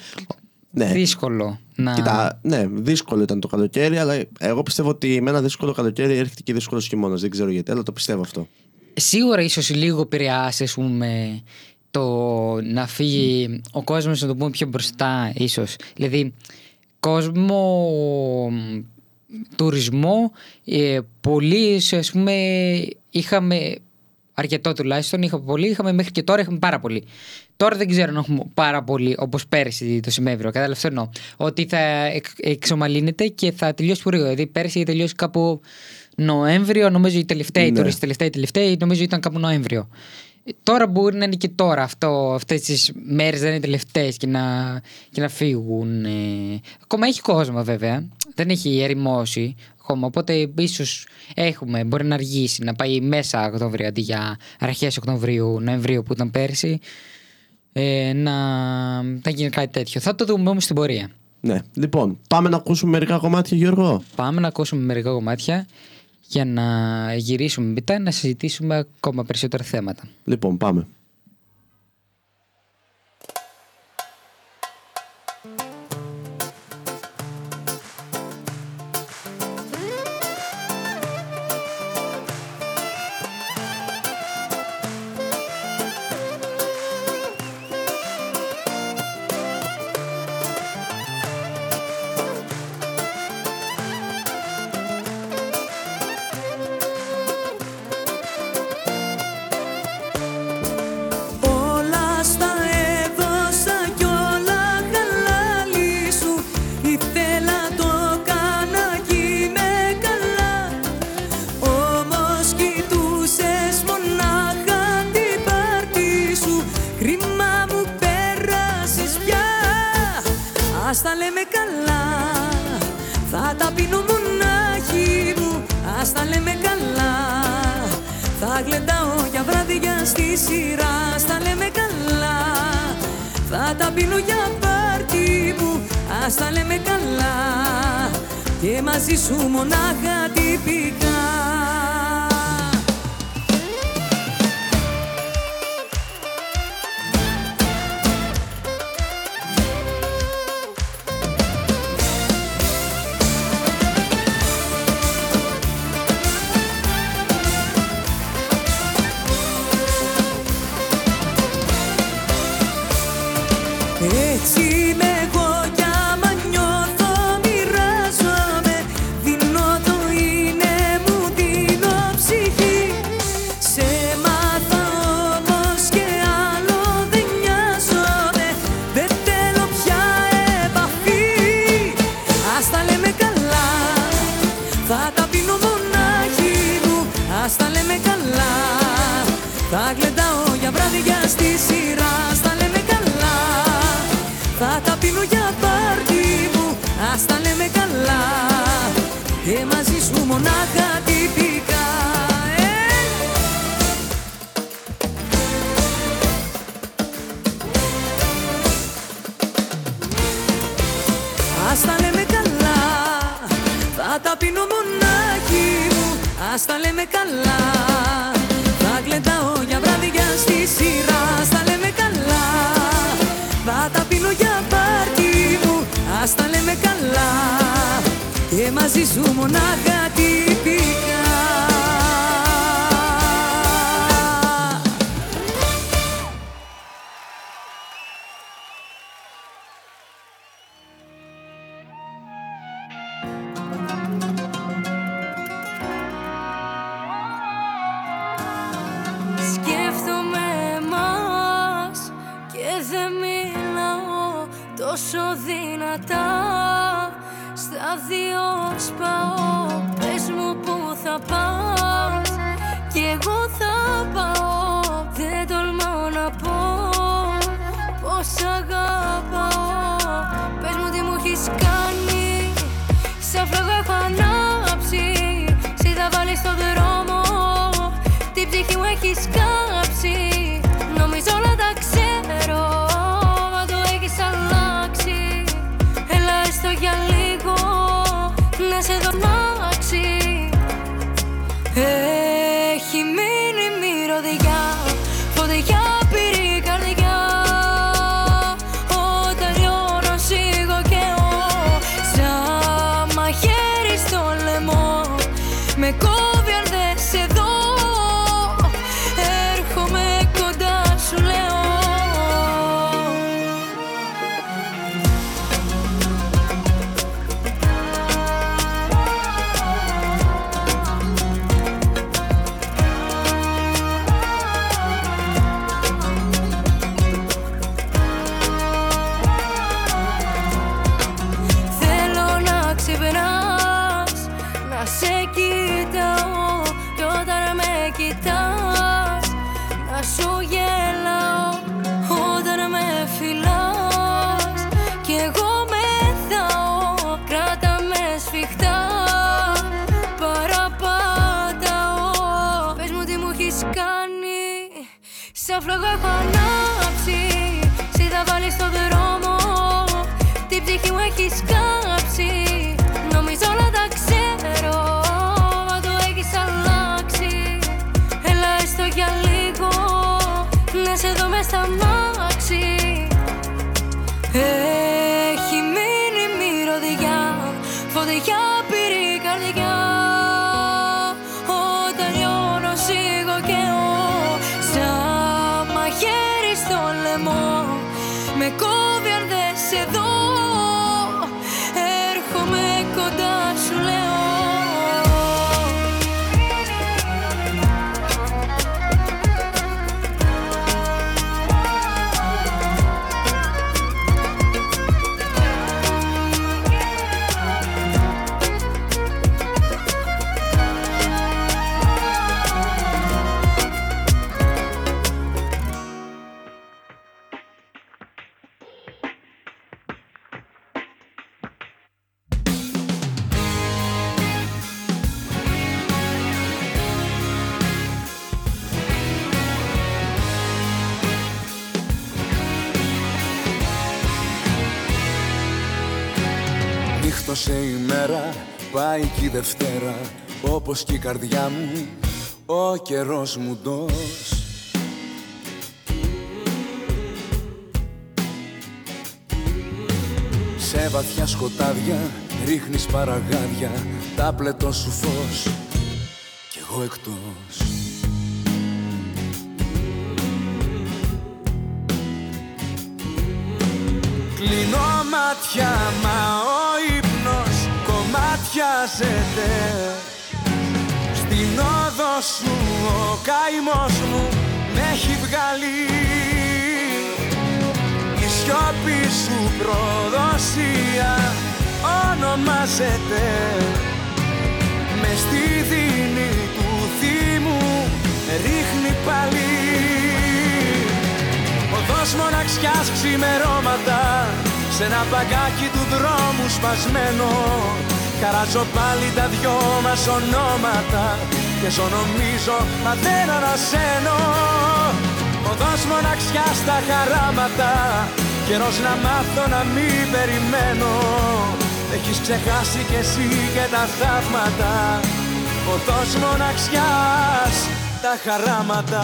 Ναι. δύσκολο να. Κοίτα, ναι, δύσκολο ήταν το καλοκαίρι, αλλά εγώ πιστεύω ότι με ένα δύσκολο καλοκαίρι έρχεται και δύσκολος χειμώνας. Δεν ξέρω γιατί, αλλά το πιστεύω αυτό. Σίγουρα ίσως λίγο επηρεάσει ας πούμε, το να φύγει ο κόσμος να το πούμε πιο μπροστά ίσως. Δηλαδή κόσμο μ, τουρισμό ε, πολλοί ας πούμε είχαμε αρκετό τουλάχιστον είχαμε πολύ, είχαμε μέχρι και τώρα είχαμε πάρα πολύ. Τώρα δεν ξέρω αν έχουμε πάρα πολύ όπως πέρυσι το Σιμέβριο. Κατάλαβε αυτό εννοώ. Ότι θα εκ, εξομαλύνεται και θα τελειώσει πολύ γρήγορα. Δηλαδή πέρυσι είχε τελειώσει κάπου Νοέμβριο, νομίζω οι τελευταίοι Ναι. τουρίστες, τελευταίοι, τελευταίοι, νομίζω ήταν κάπου Νοέμβριο. Ε, Τώρα μπορεί να είναι και τώρα αυτό, αυτές τις μέρες δεν είναι τελευταίες και να, και να φύγουν. ε. Ακόμα έχει κόσμο βέβαια, δεν έχει ερημώσει ακόμα, οπότε ίσως έχουμε, μπορεί να αργήσει, να πάει μέσα Οκτώβριο αντί για αρχές Οκτωβρίου, Νοεμβρίου που ήταν πέρσι, ε, να, να γίνει κάτι τέτοιο. Θα το δούμε όμως στην πορεία. Ναι. Λοιπόν, πάμε να ακούσουμε μερικά κομμάτια, Γιώργο. Πάμε να ακούσουμε μερικά κομμάτια για να γυρίσουμε μετά να συζητήσουμε ακόμα περισσότερα θέματα. Λοιπόν, πάμε. Τα πίνω μονάχη μου Ας τα λέμε καλά. Θα γλεντάω για βράδια στη σειρά Ας τα λέμε καλά. Θα τα πίνω για πάρτι μου Ας τα λέμε καλά. Και μαζί σου μονάχα τυπικά Δευτέρα Όπως και η καρδιά μου, ο καιρός μου ντός. Σε βαθιά σκοτάδια ρίχνεις παραγάδια Τα πλετό σου φως κι εγώ εκτός. Κλείνω μάτια μα ο ύπνος κομμάτιαζεται Στην όδο σου ο καημός μου με έχει βγάλει. Η σιώπη σου προδοσία ονομάζεται. Με στη δίνη του θύμου ρίχνει πάλι. Οδός μοναξιάς ξημερώματα Σ' ένα παγκάκι του δρόμου σπασμένο Χαράζω πάλι τα δυο μας ονόματα Και ζω νομίζω μα δεν ανασένω Οδός μοναξιάς στα χαράματα Καιρός να μάθω να μην περιμένω. Έχεις ξεχάσει κι εσύ και τα θαύματα Οδός μοναξιάς τα χαράματα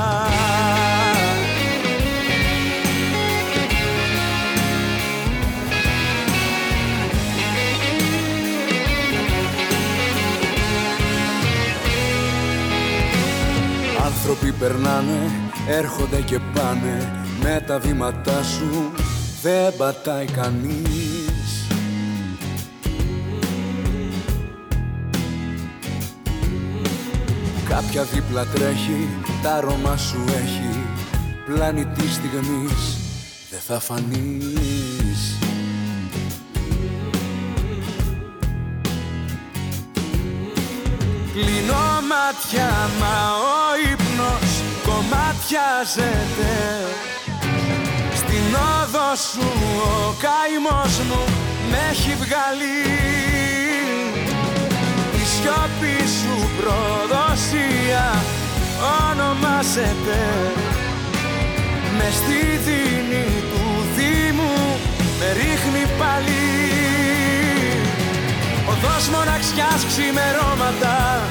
Άνθρωποι περνάνε, έρχονται και πάνε. Με τα βήματά σου δεν πατάει κανείς. Κάποια δίπλα τρέχει, τα αρώμα σου έχει. Πλάνη της στιγμής δεν θα φανείς μάτια μα ο ύπνος κομμάτιαζεται Στην όδο σου ο καημός μου με έχει βγάλει. Η σιώπη σου προδοσία ονομάζεται. Με στη δίνη του Δήμου με ρίχνει πάλι. Οδός μοναξιάς ξημερώματα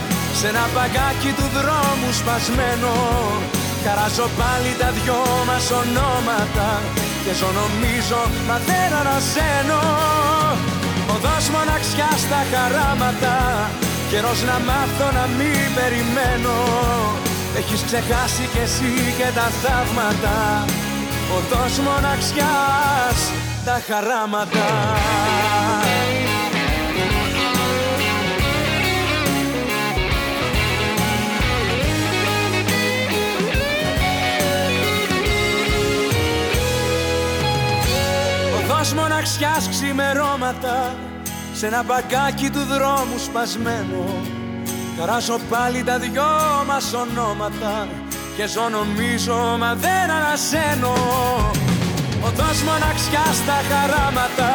Σ' ένα παγκάκι του δρόμου σπασμένο. Χαράζω πάλι τα δυο μας ονόματα Και ζω νομίζω μα δεν ανασένω Οδός μοναξιάς στα χαράματα Καιρός να μάθω να μην περιμένω. Έχεις ξεχάσει κι εσύ και τα θαύματα Οδός μοναξιάς τα χαράματα Οδός μοναξιάς ξημερώματα Σ' ένα μπαγκάκι του δρόμου σπασμένο. Χαράζω πάλι τα δυο μας ονόματα Και ζω νομίζω μα δεν ανασένω. Οδός μοναξιάς στα χαράματα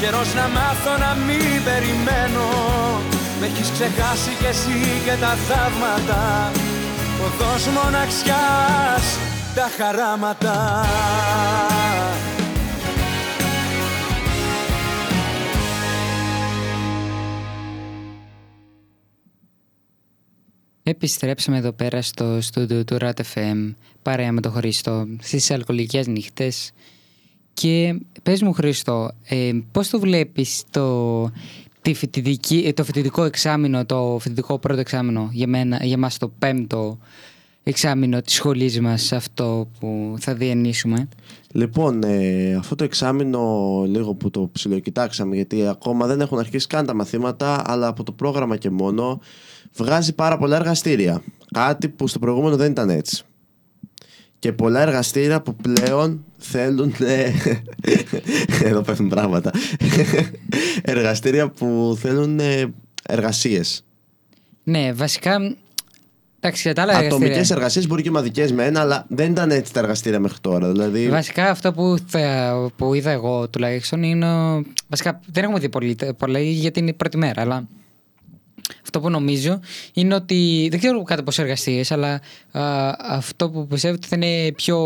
Καιρός να μάθω να μην περιμένω. Με έχεις ξεχάσει κι εσύ και τα θαύματα. Οδός μοναξιάς τα χαράματα Επιστρέψαμε εδώ πέρα στο στούντιο του RAT FM παρέα με τον Χρήστο στις αλκοολικές νύχτες και πες μου Χρήστο, ε, πώς το βλέπεις το, τη φοιτητική, ε, το φοιτητικό εξάμεινο, το φοιτητικό πρώτο εξάμεινο για, μένα, για μας το πέμπτο εξάμεινο της σχολής μας αυτό που θα διενύσουμε. Λοιπόν, ε, αυτό το εξάμεινο λίγο που το ψιλοκοιτάξαμε γιατί ακόμα δεν έχουν αρχίσει καν τα μαθήματα αλλά από το πρόγραμμα και μόνο βγάζει πάρα πολλά εργαστήρια. Κάτι που στο προηγούμενο δεν ήταν έτσι. Και πολλά εργαστήρια που πλέον θέλουν. ε, Εδώ πέφτουν πράγματα. εργαστήρια που θέλουν ε, εργασίες. Ναι, βασικά, εντάξει, για τα άλλα Ατομικές εργαστήρια- εργασίες μπορεί και ομαδικές με ένα, αλλά δεν ήταν έτσι τα εργαστήρια μέχρι τώρα. Δηλαδή. Βασικά αυτό που, θα, που είδα εγώ τουλάχιστον είναι. ο- Βασικά δεν έχουμε δει πολύ, πολλά γιατί είναι η πρώτη μέρα, αλλά αυτό που νομίζω είναι ότι. Δεν ξέρω κάτω πόσο εργασίες, αλλά α, αυτό που πιστεύω ότι θα είναι πιο.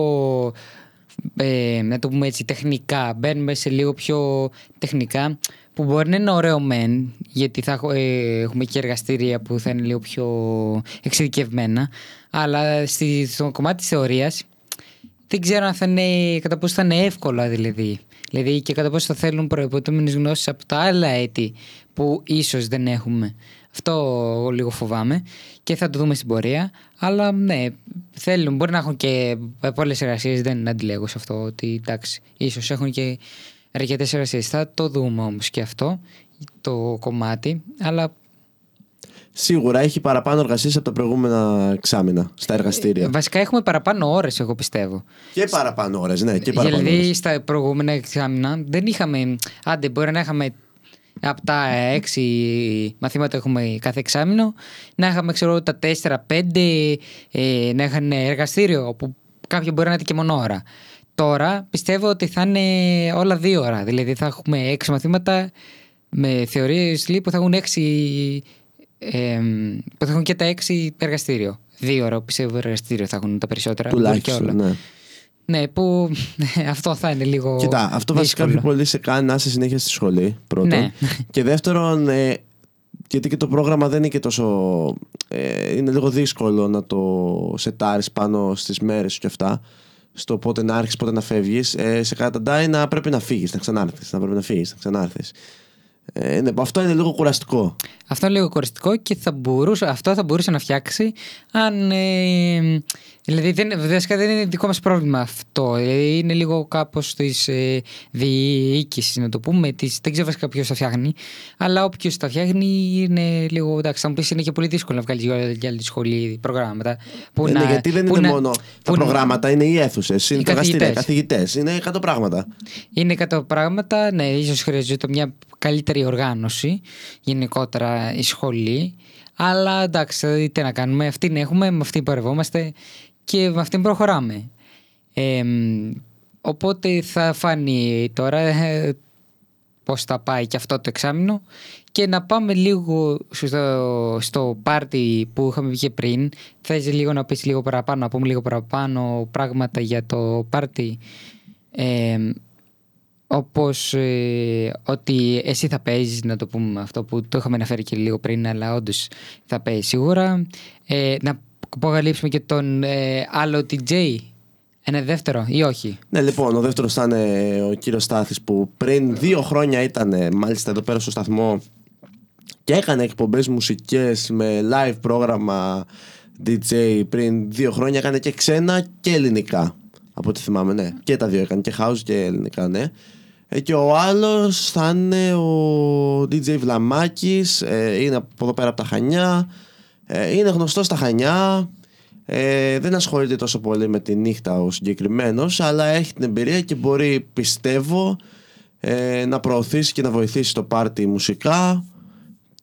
Ε, να το πούμε έτσι, τεχνικά. Μπαίνουμε σε λίγο πιο τεχνικά. Που μπορεί να είναι ωραίο μεν, γιατί θα έχω- ε, έχουμε και εργαστήρια που θα είναι λίγο πιο εξειδικευμένα. Αλλά στη, στο κομμάτι της θεωρίας δεν ξέρω αν θα είναι, κατά πόσο θα είναι εύκολα δηλαδή. Δηλαδή και κατά πόσο θα θέλουν προϋποτούμενες γνώσεις από τα άλλα έτη που ίσως δεν έχουμε. Αυτό εγώ λίγο φοβάμαι και θα το δούμε στην πορεία. Αλλά ναι, θέλουν, μπορεί να έχουν και πολλές εργασίες, δεν αντιλέγω σε αυτό ότι εντάξει, ίσως έχουν και αρκετές εργασίες. Θα το δούμε όμως και αυτό το κομμάτι. Αλλά Σίγουρα έχει παραπάνω εργασίες από τα προηγούμενα εξάμεινα στα εργαστήρια. βασικά έχουμε παραπάνω ώρες εγώ πιστεύω. Και παραπάνω ώρες, ναι, και παραπάνω. Δηλαδή ώρες. στα προηγούμενα εξάμεινα δεν είχαμε. Άντε, μπορεί να είχαμε από τα έξι μαθήματα έχουμε κάθε εξάμεινο, να είχαμε ξέρω τα τέσσερα, πέντε, ε, να είχαν εργαστήριο όπου κάποια μπορεί να είναι και μόνο ώρα. Τώρα πιστεύω ότι θα είναι όλα δύο ώρα. Δηλαδή θα έχουμε έξι μαθήματα με θεωρίες λίγο που θα έχουν έξι. Ε, που θα έχουν και τα έξι εργαστήριο. Δύο ώρα πιστεύω εργαστήριο θα έχουν τα περισσότερα. μπορεί και Τουλάχιστον, όλα. ναι. Ναι, που αυτό θα είναι λίγο. Κοίτα, αυτό βασικά πιο δύσκολο. πολύ σε κάνει να είσαι συνέχεια στη σχολή. Πρώτον. Ναι. Και δεύτερον, ε, γιατί και το πρόγραμμα δεν είναι και τόσο. Ε, είναι λίγο δύσκολο να το σετάρεις πάνω στις μέρες σου και αυτά. Στο πότε να άρχισεις, πότε να φεύγεις. Ε, σε καταντάει να πρέπει να φύγεις, να ξανάρθεις. Να πρέπει να φύγεις, να ξανάρθεις. Ε, ναι, αυτό είναι λίγο κουραστικό. Αυτό είναι λίγο κοριστικό και θα μπορούσε, αυτό θα μπορούσε να φτιάξει αν. Ε, δηλαδή, δεν, βασικά δεν είναι δικό μας πρόβλημα αυτό. Δηλαδή, είναι λίγο κάπως της ε, διοίκησης, να το πούμε. Της, δεν ξέρω βασικά ποιος τα φτιάχνει. Αλλά όποιος τα φτιάχνει είναι λίγο. Εντάξει, θα μου πεις είναι και πολύ δύσκολο να βγάλεις για, για άλλη τη σχολή προγράμματα. Που Ε, ναι, να- γιατί δεν που είναι να- μόνο τα που να- προγράμματα, είναι οι αίθουσες, είναι Οι τα εργαστήρια, οι καθηγητές. καθηγητές. Είναι 100 πράγματα. Είναι κατά πράγματα, ναι, ίσως χρειαζόταν μια καλύτερη οργάνωση γενικότερα η σχολή. Αλλά εντάξει, δηλαδή, τι να κάνουμε, αυτήν έχουμε, με αυτήν πορευόμαστε και με αυτήν προχωράμε. Ε, οπότε θα φάνει τώρα ε, πώς θα πάει και αυτό το εξάμεινο και να πάμε λίγο στο, στο πάρτι που είχαμε βγει πριν. Θες λίγο να πεις λίγο παραπάνω, να πούμε λίγο παραπάνω πράγματα για το πάρτι. Ε, όπως ε, ότι εσύ θα παίζεις, να το πούμε αυτό που το είχαμε αναφέρει και λίγο πριν, αλλά όντως θα παίζει σίγουρα. Ε, να αποκαλύψουμε και τον ε, άλλο DJ, ένα δεύτερο ή όχι; Ναι, λοιπόν, ο δεύτερος θα είναι ο κύριος Στάθης που πριν δύο χρόνια ήταν ε, μάλιστα εδώ πέρα στο σταθμό και έκανε εκπομπές μουσικές με live πρόγραμμα DJ πριν δύο χρόνια. Έκανε και ξένα και ελληνικά. Από ό,τι θυμάμαι, ναι. Και τα δύο έκανε. Και house και ελληνικά, ναι. Ε, και ο άλλος θα είναι ο DJ Βλαμάκης. είναι από εδώ πέρα από τα Χανιά. Ε, είναι γνωστό στα Χανιά. Ε, δεν ασχολείται τόσο πολύ με τη νύχτα ο συγκεκριμένος, αλλά έχει την εμπειρία και μπορεί, πιστεύω, ε, να προωθήσει και να βοηθήσει το πάρτι μουσικά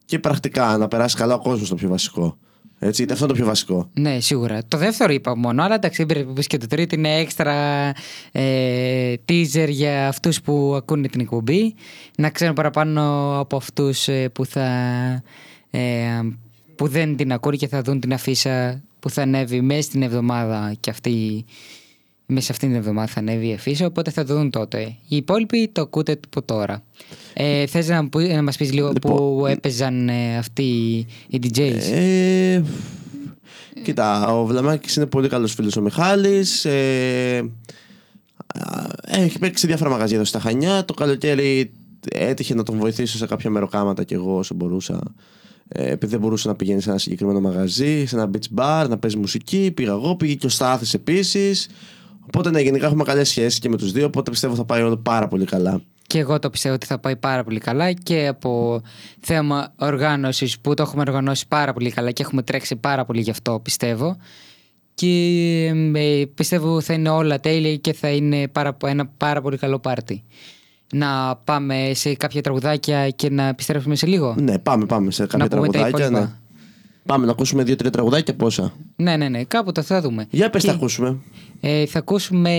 και πρακτικά να περάσει καλά ο κόσμος το πιο βασικό. Έτσι, αυτό είναι το πιο βασικό. Ναι, σίγουρα. Το δεύτερο είπα μόνο, αλλά εντάξει, δεν πρέπει να πεις και το τρίτο είναι έξτρα ε, teaser για αυτούς που ακούνε την εκπομπή. Να ξέρουν παραπάνω από αυτούς ε, που, θα, ε, που δεν την ακούνε και θα δουν την αφίσα που θα ανέβει μέσα στην εβδομάδα και αυτή μέσα σε αυτήν την εβδομάδα θα ανέβει η αφίσα, οπότε θα το δουν τότε. Οι υπόλοιποι το ακούτε από τώρα. Ε, θες να, που- να μας πεις λίγο Λοιπόν, που έπαιζαν ε, αυτοί οι DJs. Ε, κοίτα, ο Βλαμάκης είναι πολύ καλός φίλος ο Μιχάλης. Ε, α, έχει παίξει σε διάφορα μαγαζιά εδώ στα Χανιά. Το καλοκαίρι έτυχε να τον βοηθήσω σε κάποια μεροκάματα κι εγώ όσο μπορούσα. Ε, επειδή δεν μπορούσε να πηγαίνει σε ένα συγκεκριμένο μαγαζί, σε ένα beach bar, να παίζει μουσική. Πήγα εγώ, πήγε και ο Στάθης επίσης. Οπότε ναι, γενικά έχουμε καλές σχέσεις και με τους δύο. Οπότε πιστεύω θα πάει όλο πάρα πολύ καλά. Και εγώ το πιστεύω ότι θα πάει πάρα πολύ καλά και από θέμα οργάνωσης που το έχουμε οργανώσει πάρα πολύ καλά και έχουμε τρέξει πάρα πολύ γι' αυτό πιστεύω. Και ε, πιστεύω θα είναι όλα τέλεια και θα είναι πάρα, ένα πάρα πολύ καλό πάρτι. Να πάμε σε κάποια τραγουδάκια και να επιστρέψουμε σε λίγο; Ναι, πάμε, πάμε σε κάποια πούμε τα τραγουδάκια. υπόλοιπα. Ναι. Πάμε να ακούσουμε δύο-τρία τραγουδάκια πόσα; Ναι, ναι, ναι, κάπου το θα δούμε. Για πες Και, τα ακούσουμε. ε, θα ακούσουμε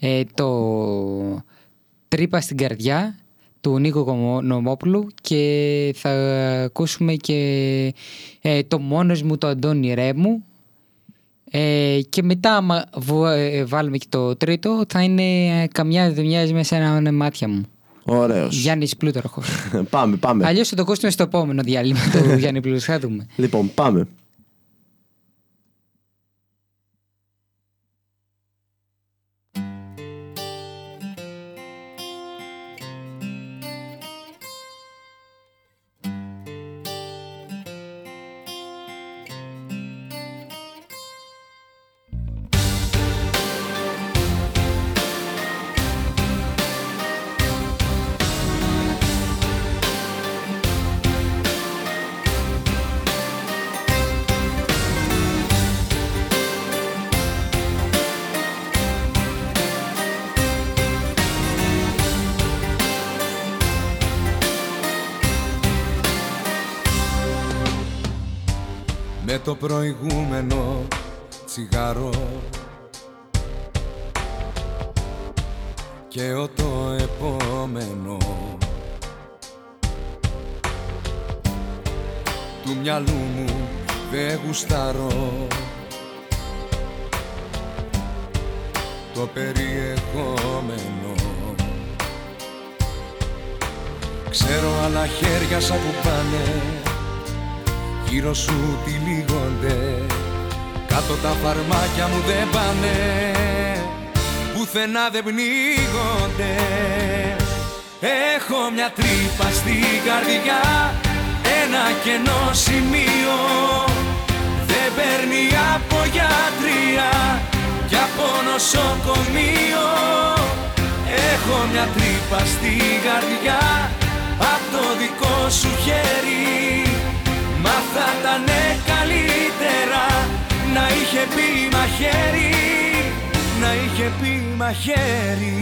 ε, το «Τρύπα στην καρδιά» του Νίκο Κομο- Νομόπουλου και θα ακούσουμε και ε, το «Μόνος μου» το Αντώνη Ρέμου ε, και μετά άμα βου- ε, βάλουμε και το τρίτο θα είναι ε, «Καμιά δεν μοιάζει με σένα μάτια μου» Ωραίος. Γιάννης Πλούταρχος. πάμε, πάμε. Αλλιώς θα το ακούσουμε στο επόμενο διάλειμμα του Γιάννη Πλούταρχου. Θα δούμε. Λοιπόν, πάμε. Το προηγούμενο τσιγάρο. Και ο το επόμενο. Του μυαλού μου δεν γουστάρω. Το περιεχόμενο. Ξέρω άλλα χέρια σαν που πάνε Γύρω σου τυλίγονται Κάτω τα φαρμάκια μου δεν πάνε. Πουθενά δεν πνίγονται. Έχω μια τρύπα στην καρδιά. Ένα κενό σημείο. Δεν παίρνει από γιατρία. Κι από νοσοκομείο. Έχω μια τρύπα στην καρδιά. Απ' το δικό σου χέρι Μα θα ήταν καλύτερα να είχε πει μαχαίρι Να είχε πει μαχαίρι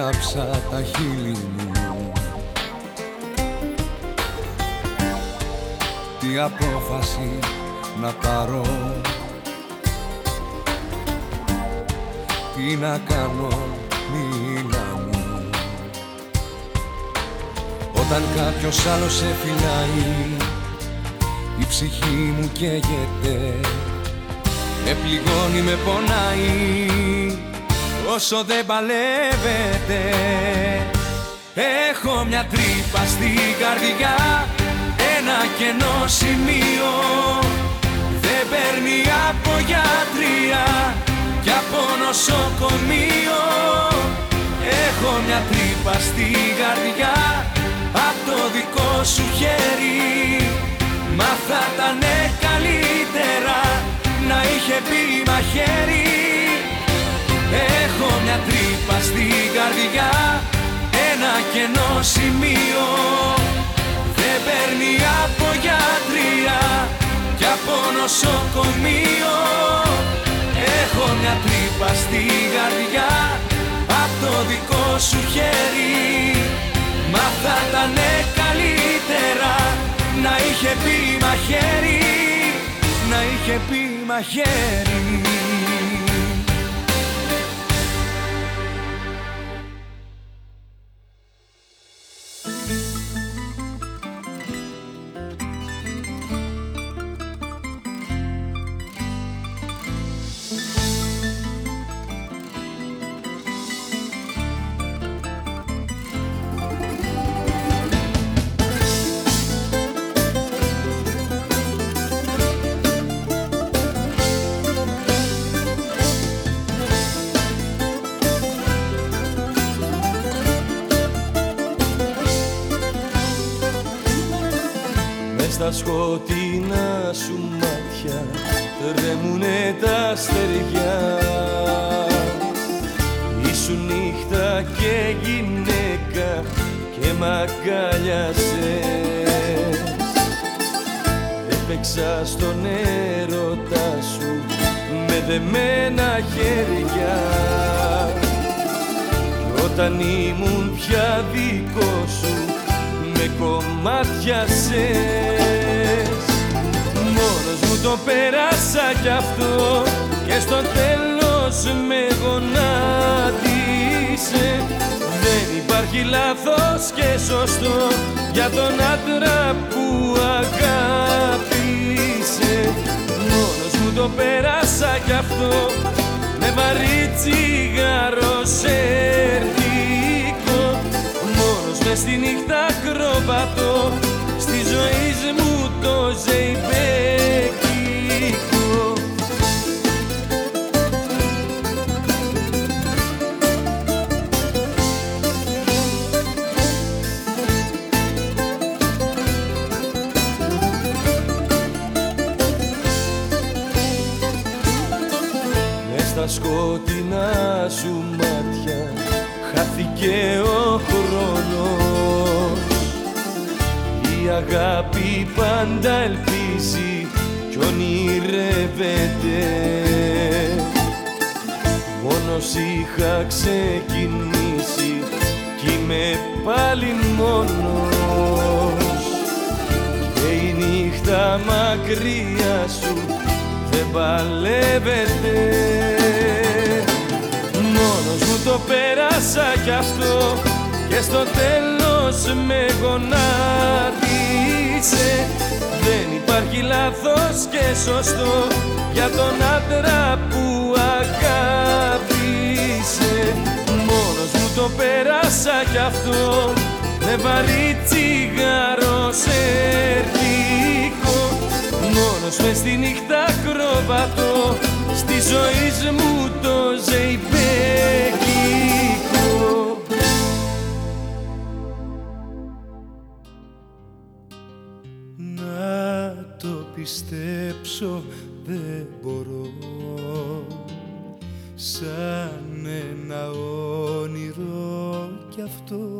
έκαψα τα χείλη μου. Τι απόφαση να πάρω. Τι να κάνω μίλα μου. Όταν κάποιος άλλος σε φυλάει Η ψυχή μου καίγεται. Με πληγώνει, με πονάει όσο δεν παλεύετε Έχω μια τρύπα στην καρδιά Ένα κενό σημείο. Δεν παίρνει από γιατρία Κι από νοσοκομείο. Έχω μια τρύπα στην καρδιά Απ' το δικό σου χέρι. Μα θα ήταν καλύτερα Να είχε πει μαχαίρι Έχω μια τρύπα στην καρδιά Ένα κενό σημείο. Δεν παίρνει από γιατρία Κι από νοσοκομείο. Έχω μια τρύπα στην καρδιά Απ' το δικό σου χέρι. Μα θα ήταν καλύτερα Να είχε πει μαχαίρι Να είχε πει μαχαίρι η αγάπη πάντα ελπίζει κι ονειρεύεται. Μόνος είχα ξεκινήσει κι είμαι πάλι μόνος. Και η νύχτα μακριά σου δεν παλεύεται. Μόνος μου το πέρασα κι αυτό και στο τέλος με γονάτισε Δεν υπάρχει λάθος και σωστό για τον άντρα που αγάπησε. Μόνος μου το πέρασα κι αυτό. Με βαρύ τσιγάρο σερτικό Μόνος μες στη νύχτα κροβατώ. Στη ζωή μου το ζεϊπέκικο πιστέψω δεν μπορώ. Σαν ένα όνειρο κι αυτό.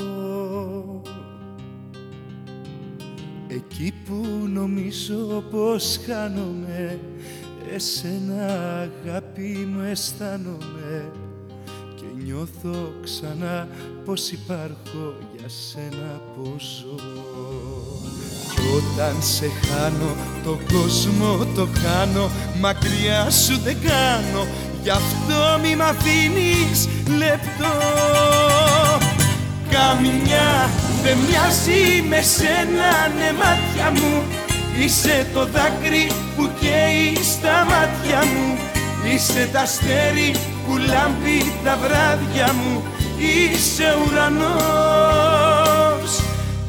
Εκεί που νομίζω πως χάνομαι Εσένα αγάπη μου αισθάνομαι. Και νιώθω ξανά πως υπάρχω για σένα πως ζω. Κι όταν σε χάνω το κόσμο το χάνω Μακριά σου δεν κάνω. Γι' αυτό μη μ' αφήνεις λεπτό. Καμιά δεν μοιάζει με σένα ναι μάτια μου. Είσαι το δάκρυ που καίει στα μάτια μου. Είσαι τα αστέρι που λάμπει τα βράδια μου. Είσαι ουρανός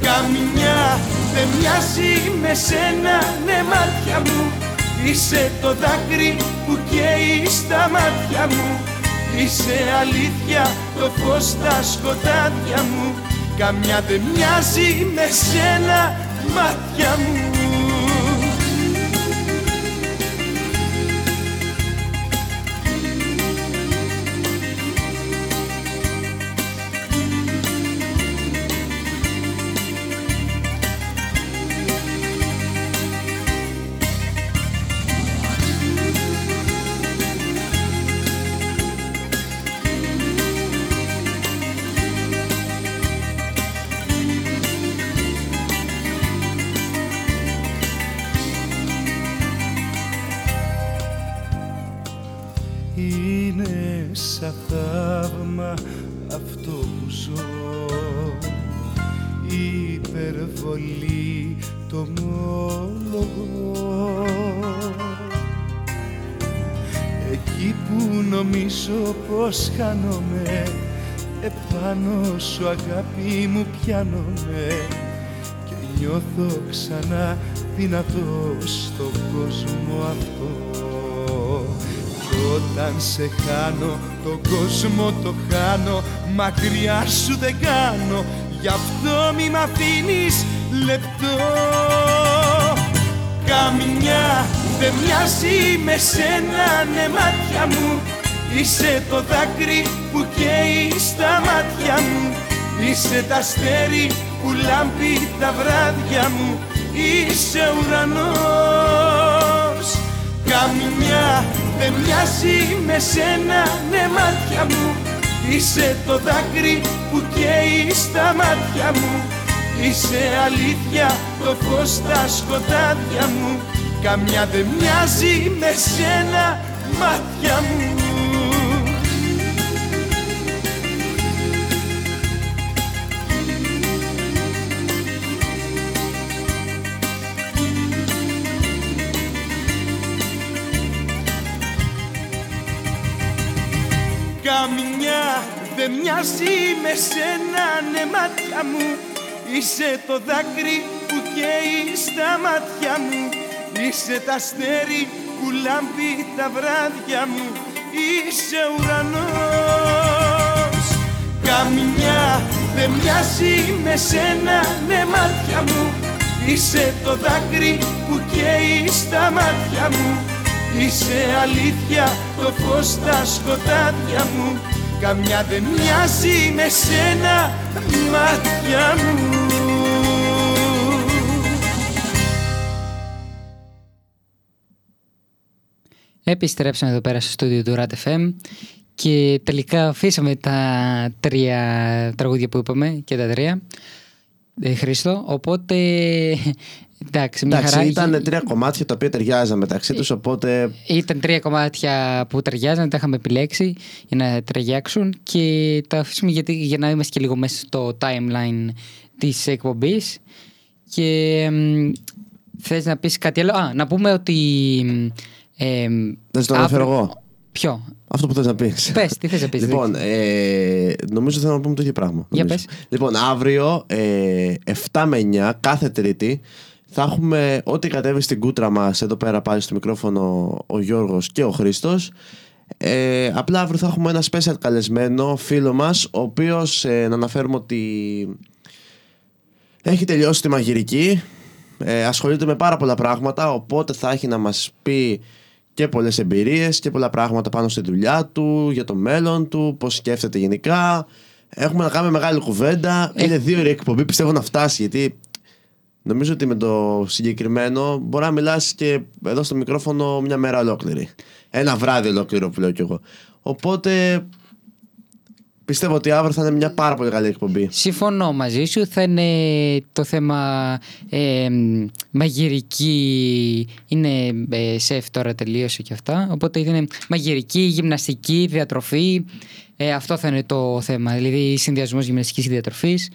Καμιά. Δεν μοιάζει με σένα ναι μάτια μου. Είσαι το δάκρυ που καίει στα μάτια μου. Είσαι αλήθεια το φως στα σκοτάδια μου. Καμιά δεν μοιάζει με σένα μάτια μου χάνομαι Επάνω σου αγάπη μου πιάνομαι. Και νιώθω ξανά δυνατός στον κόσμο αυτό. Κι όταν σε χάνω τον κόσμο το χάνω. Μακριά σου δεν κάνω. Γι' αυτό μη μ' αφήνεις λεπτό. Καμιά δεν μοιάζει με σένα ναι μάτια μου Είσαι το δάκρυ που καίει στα μάτια μου. Είσαι τα αστέρι που λάμπει τα βράδια μου. Είσαι ουρανός. Καμιά δεν μοιάζει με σένα ναι μάτια μου. Είσαι το δάκρυ που καίει στα μάτια μου. Είσαι αλήθεια το φως στα σκοτάδια μου. Καμιά δεν μοιάζει με σένα μάτια μου Καμιά δεν μοιάζει με σένα ναι μάτια μου. Είσαι το δάκρυ που καίει στα μάτια μου. Είσαι τα αστέρι που λάμπει τα βράδια μου. Είσαι ουρανός. Καμιά δεν μοιάζει με σένα ναι μάτια μου. Είσαι το δάκρυ που καίει στα μάτια μου Είσαι αλήθεια το φως στα σκοτάδια μου Καμιά δεν μοιάζει με σένα μάτια μου Επιστρέψαμε εδώ πέρα στο στούντιο του RAT FM και τελικά αφήσαμε τα τρία τραγούδια που είπαμε και τα τρία. Ε, Χρήστο, οπότε εντάξει, μια Εντάξει, χαρά. ήταν τρία κομμάτια τα οποία ταιριάζαν μεταξύ τους, οπότε. Ήταν τρία κομμάτια που ταιριάζαν, τα είχαμε επιλέξει για να ταιριάξουν και τα αφήσουμε γιατί, για να είμαστε και λίγο μέσα στο timeline της εκπομπής και μ, θες να πεις κάτι άλλο; Α, να πούμε ότι... Ε, Να το αναφέρω εγώ. Ποιο; Αυτό που θες να πεις. Πες, τι θες να πεις. Λοιπόν, ε, νομίζω θέλω να πούμε το ίδιο πράγμα. Για νομίζω. πες. Λοιπόν, αύριο ε, 7 με 9, κάθε Τρίτη, θα έχουμε ό,τι κατέβει στην κούτρα μας εδώ πέρα πάλι στο μικρόφωνο ο Γιώργος και ο Χρήστος. Ε, απλά αύριο θα έχουμε ένα special καλεσμένο φίλο μας, ο οποίος ε, να αναφέρουμε ότι έχει τελειώσει τη μαγειρική, ε, ασχολείται με πάρα πολλά πράγματα, οπότε θα έχει να μας πει και πολλές εμπειρίες και πολλά πράγματα πάνω στη δουλειά του, για το μέλλον του, πώς σκέφτεται γενικά. Έχουμε να κάνουμε μεγάλη κουβέντα. Είναι δύο ώρες εκπομπή, πιστεύω να φτάσει, γιατί νομίζω ότι με το συγκεκριμένο μπορεί να μιλάς και εδώ στο μικρόφωνο μια μέρα ολόκληρη. Ένα βράδυ ολόκληρο που λέω κι εγώ. Οπότε πιστεύω ότι αύριο θα είναι μια πάρα πολύ καλή εκπομπή. Συμφωνώ μαζί σου. Θα είναι το θέμα ε, μ, μαγειρική. Είναι ε, σεφ τώρα τελείωσε και αυτά. Οπότε είναι μαγειρική, γυμναστική, διατροφή. Ε, αυτό θα είναι το θέμα. Δηλαδή συνδυασμός γυμναστικής και διατροφής.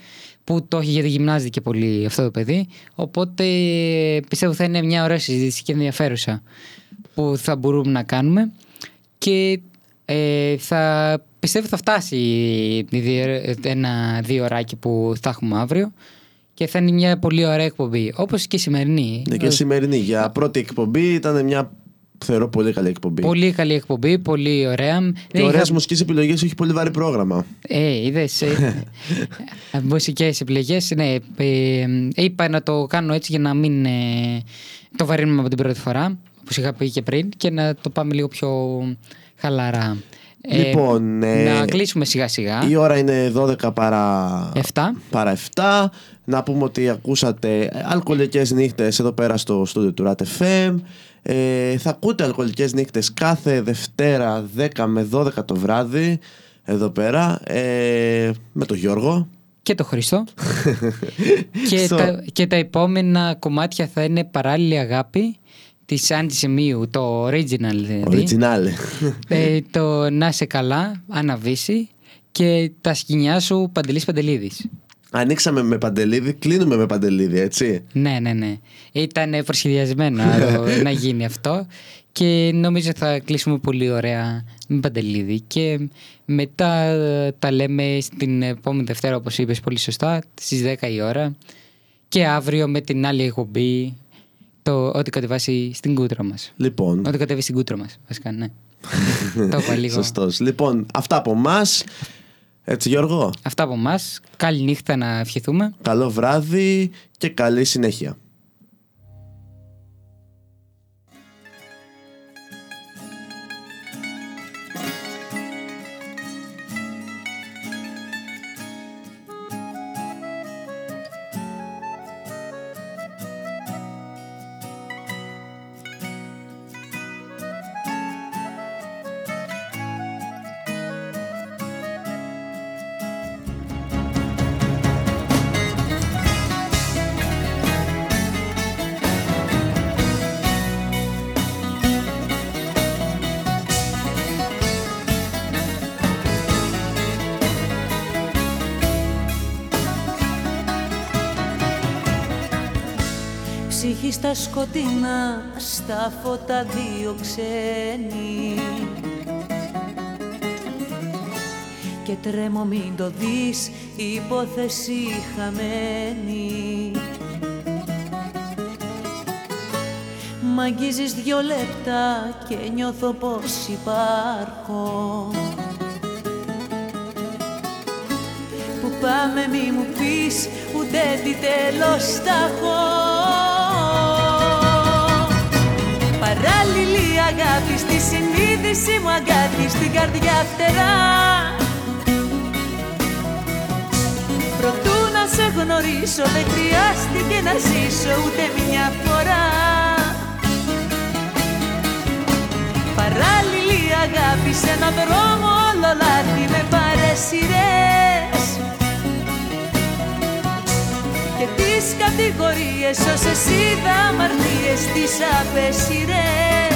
Που το έχει γιατί γυμνάζεται και πολύ αυτό το παιδί. Οπότε πιστεύω θα είναι μια ωραία συζήτηση και ενδιαφέρουσα που θα μπορούμε να κάνουμε. Και ε, θα πιστεύω θα φτάσει η δύο- ένα δύο ωράκι που θα έχουμε αύριο και θα είναι μια πολύ ωραία εκπομπή όπως και η σημερινή Ναι, και σημερινή. Για πρώτη εκπομπή ήταν μια θεωρώ πολύ καλή εκπομπή. πολύ καλή εκπομπή, πολύ ωραία Και Δεν ωραίες είχα- μουσικές επιλογές, έχει πολύ βαρύ πρόγραμμα. Ε, είδες ε, Μουσικές επιλογές Ναι, ε, είπα να το κάνω έτσι για να μην ε, το βαρύνουμε από την πρώτη φορά Όπως είχα πει και πριν Και να το πάμε λίγο πιο χαλαρά Ε, Λοιπόν, ε, Να κλείσουμε σιγά σιγά Η ώρα είναι 12 παρά 7 παρά 7. Να πούμε ότι ακούσατε αλκοολικές νύχτες εδώ πέρα στο στούντιο του RAT FM. Ε, θα ακούτε αλκοολικές νύχτες κάθε Δευτέρα 10 με 12 το βράδυ εδώ πέρα ε, με τον Γιώργο. και το Χριστό και, Στο- τα, και τα επόμενα κομμάτια θα είναι παράλληλη αγάπη της Αντισημείου, το original δηλαδή. Original. Ε, το Να σε καλά, Αναβίση και τα σκηνιά σου Παντελής Παντελίδης. Ανοίξαμε με παντελίδι, κλείνουμε με παντελίδι, έτσι. Ναι, ναι, ναι. Ήταν προσχεδιασμένο να- να γίνει αυτό και νομίζω θα κλείσουμε πολύ ωραία με Παντελίδη. Και μετά ε, τα λέμε στην επόμενη Δευτέρα, όπως είπες πολύ σωστά, στις 10 η ώρα και αύριο με την άλλη εκπομπή το ό,τι κατεβάσει στην κούτρα μας. Λοιπόν, Ό,τι κατέβει στην κούτρα μας, βασικά, ναι. το είπα λίγο. σωστός. Λοιπόν, αυτά από εμά. Έτσι Γιώργο, Αυτά από εμάς. Καλή νύχτα να ευχηθούμε. καλό βράδυ και καλή συνέχεια. Σκοτεινά, στα φώτα δύο ξένοι. Και τρέμω μην το δεις, υπόθεση χαμένη. Μ' αγγίζεις δυο λεπτά και νιώθω πως υπάρχω. Που πάμε μη μου πεις ούτε τι τέλος θα έχω Παράλληλη αγάπη στη συνείδηση μου αγκάτη στην καρδιά φτερά. Προτού να σε γνωρίσω δεν χρειάστηκε να ζήσω ούτε μια φορά. Παράλληλη αγάπη σε έναν δρόμο όλο λάθη με παρέσιρες κατηγορίες όσες είδα αμαρτίες τις απέσιρες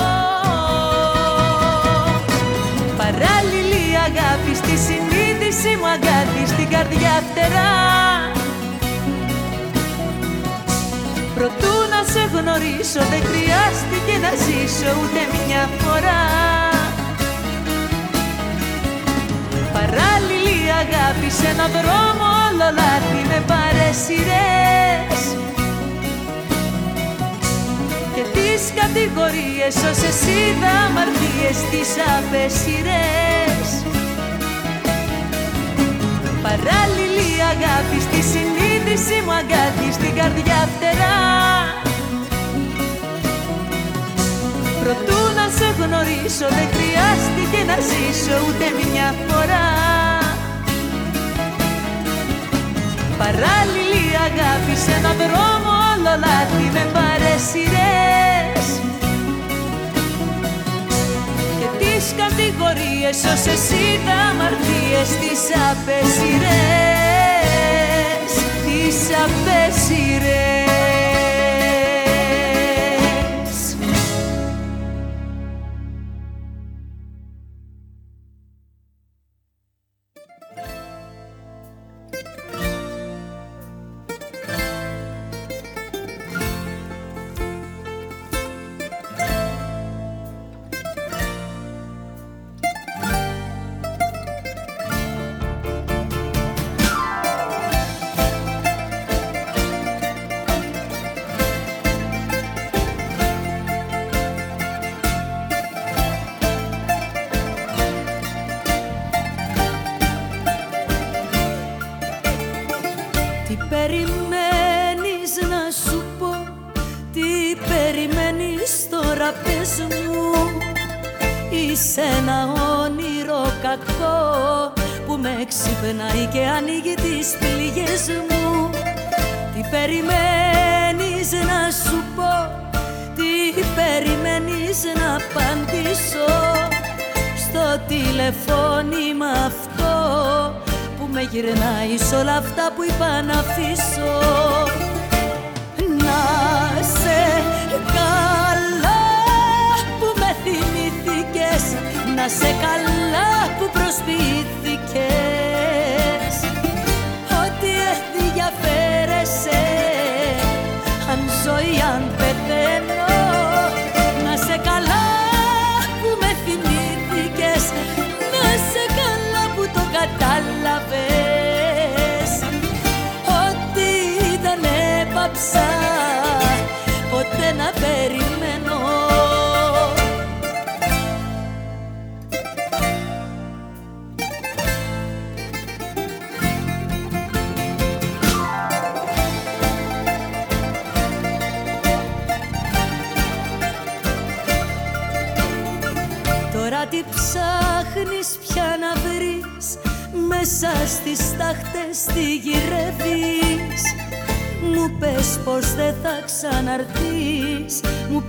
Παράλληλη αγάπη στη συνείδηση μου αγκάτη στην καρδιά φτερά. Προτού να σε γνωρίσω δεν χρειάστηκε να ζήσω ούτε μια φορά. Παράλληλη αγάπη σε έναν δρόμο όλο λάθη με παρέσιρες και τις κατηγορίες όσες είδα αμαρτίες τις απέσιρες Παράλληλη αγάπη στη συνείδηση μου αγκάτη στην καρδιά φτερά. Προτού να σε γνωρίσω δεν χρειάστηκε να ζήσω ούτε μια φορά. Παράλληλη αγάπη σε έναν δρόμο όλο λάθη με παρέσιρες Και τις κατηγορίες όσες είδα αμαρτίες τις απέσιρες Τις απέσιρες όλα αυτά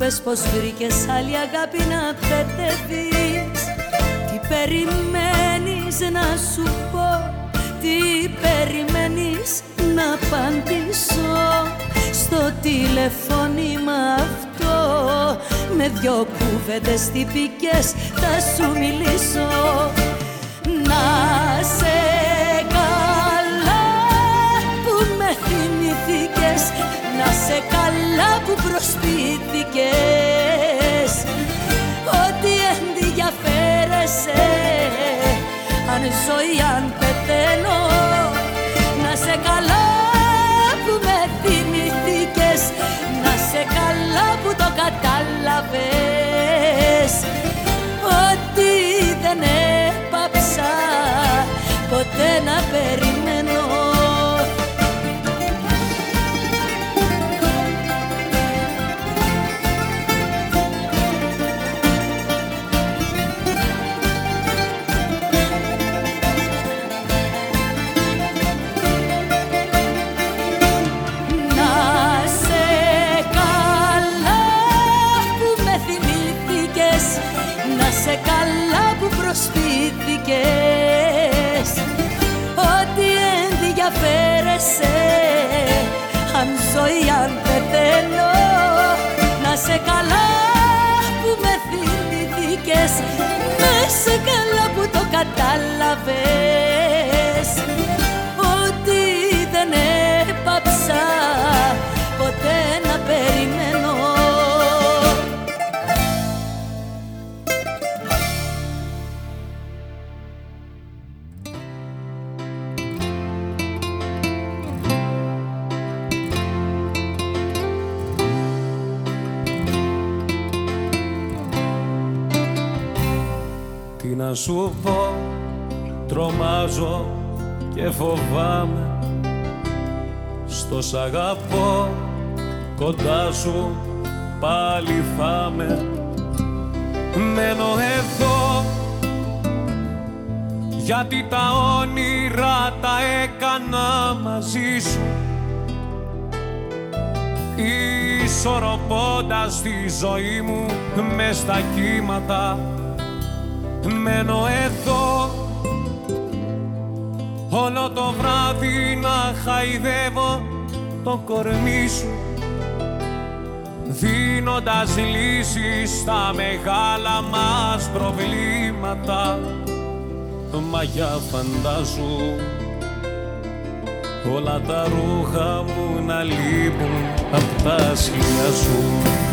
πες πως βρήκες άλλη αγάπη να παιδεύεις Τι περιμένεις να σου πω Τι περιμένεις να απαντήσω. Στο τηλεφώνημα αυτό Με δυο κουβέντες τυπικές θα σου μιλήσω. Να σε καλά που με θυμηθήκες Να σε καλά που προσποιήθηκες Ότι ενδιαφέρεσαι Αν ζω ή αν πεθαίνω Να σε καλά που με θυμηθήκες Να σε καλά που το κατάλαβες. Ότι δεν έπαψα ποτέ να περιμένω που το κατάλαβες σ' αγαπώ, κοντά σου πάλι θα με Μένω εδώ γιατί τα όνειρα τα έκανα μαζί σου. Ισορροπώντας τη ζωή μου μες στα κύματα. Μένω εδώ Όλο το βράδυ να χαϊδεύω το κορμί σου Δίνοντας λύσεις στα μεγάλα μας προβλήματα. Μα για φαντάζου Όλα τα ρούχα μου να λείπουν απ' τα άσυλια σου σου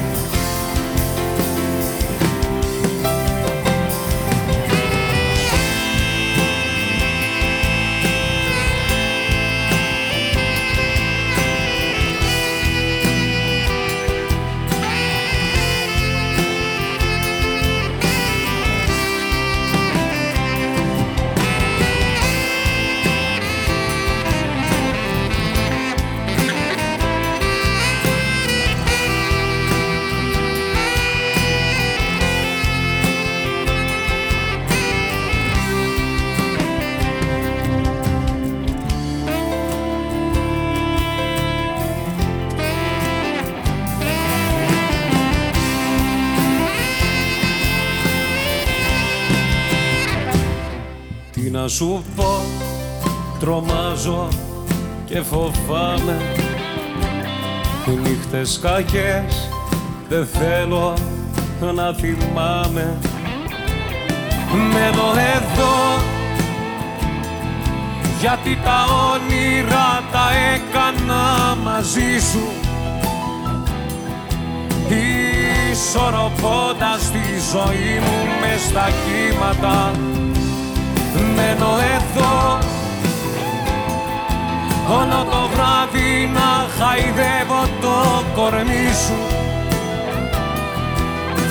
και φοβάμαι. Οι νύχτες κακές δεν θέλω να θυμάμαι. Μένω εδώ γιατί τα όνειρα τα έκανα μαζί σου. Ισορροπώντας τη ζωή μου μες στα κύματα. Μένω εδώ Όλο το βράδυ να χαϊδεύω το κορμί σου.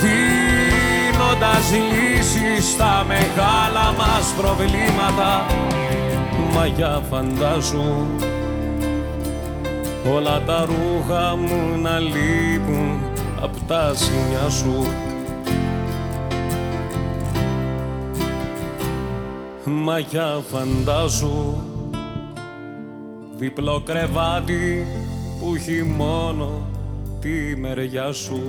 Δίνοντας λύσεις στα μεγάλα μας προβλήματα. Μα για φαντάζου όλα τα ρούχα μου να λείπουν απ' τα σημεία σου. Μα για φαντάζου διπλό κρεβάτι που έχει μόνο τη μεριά σου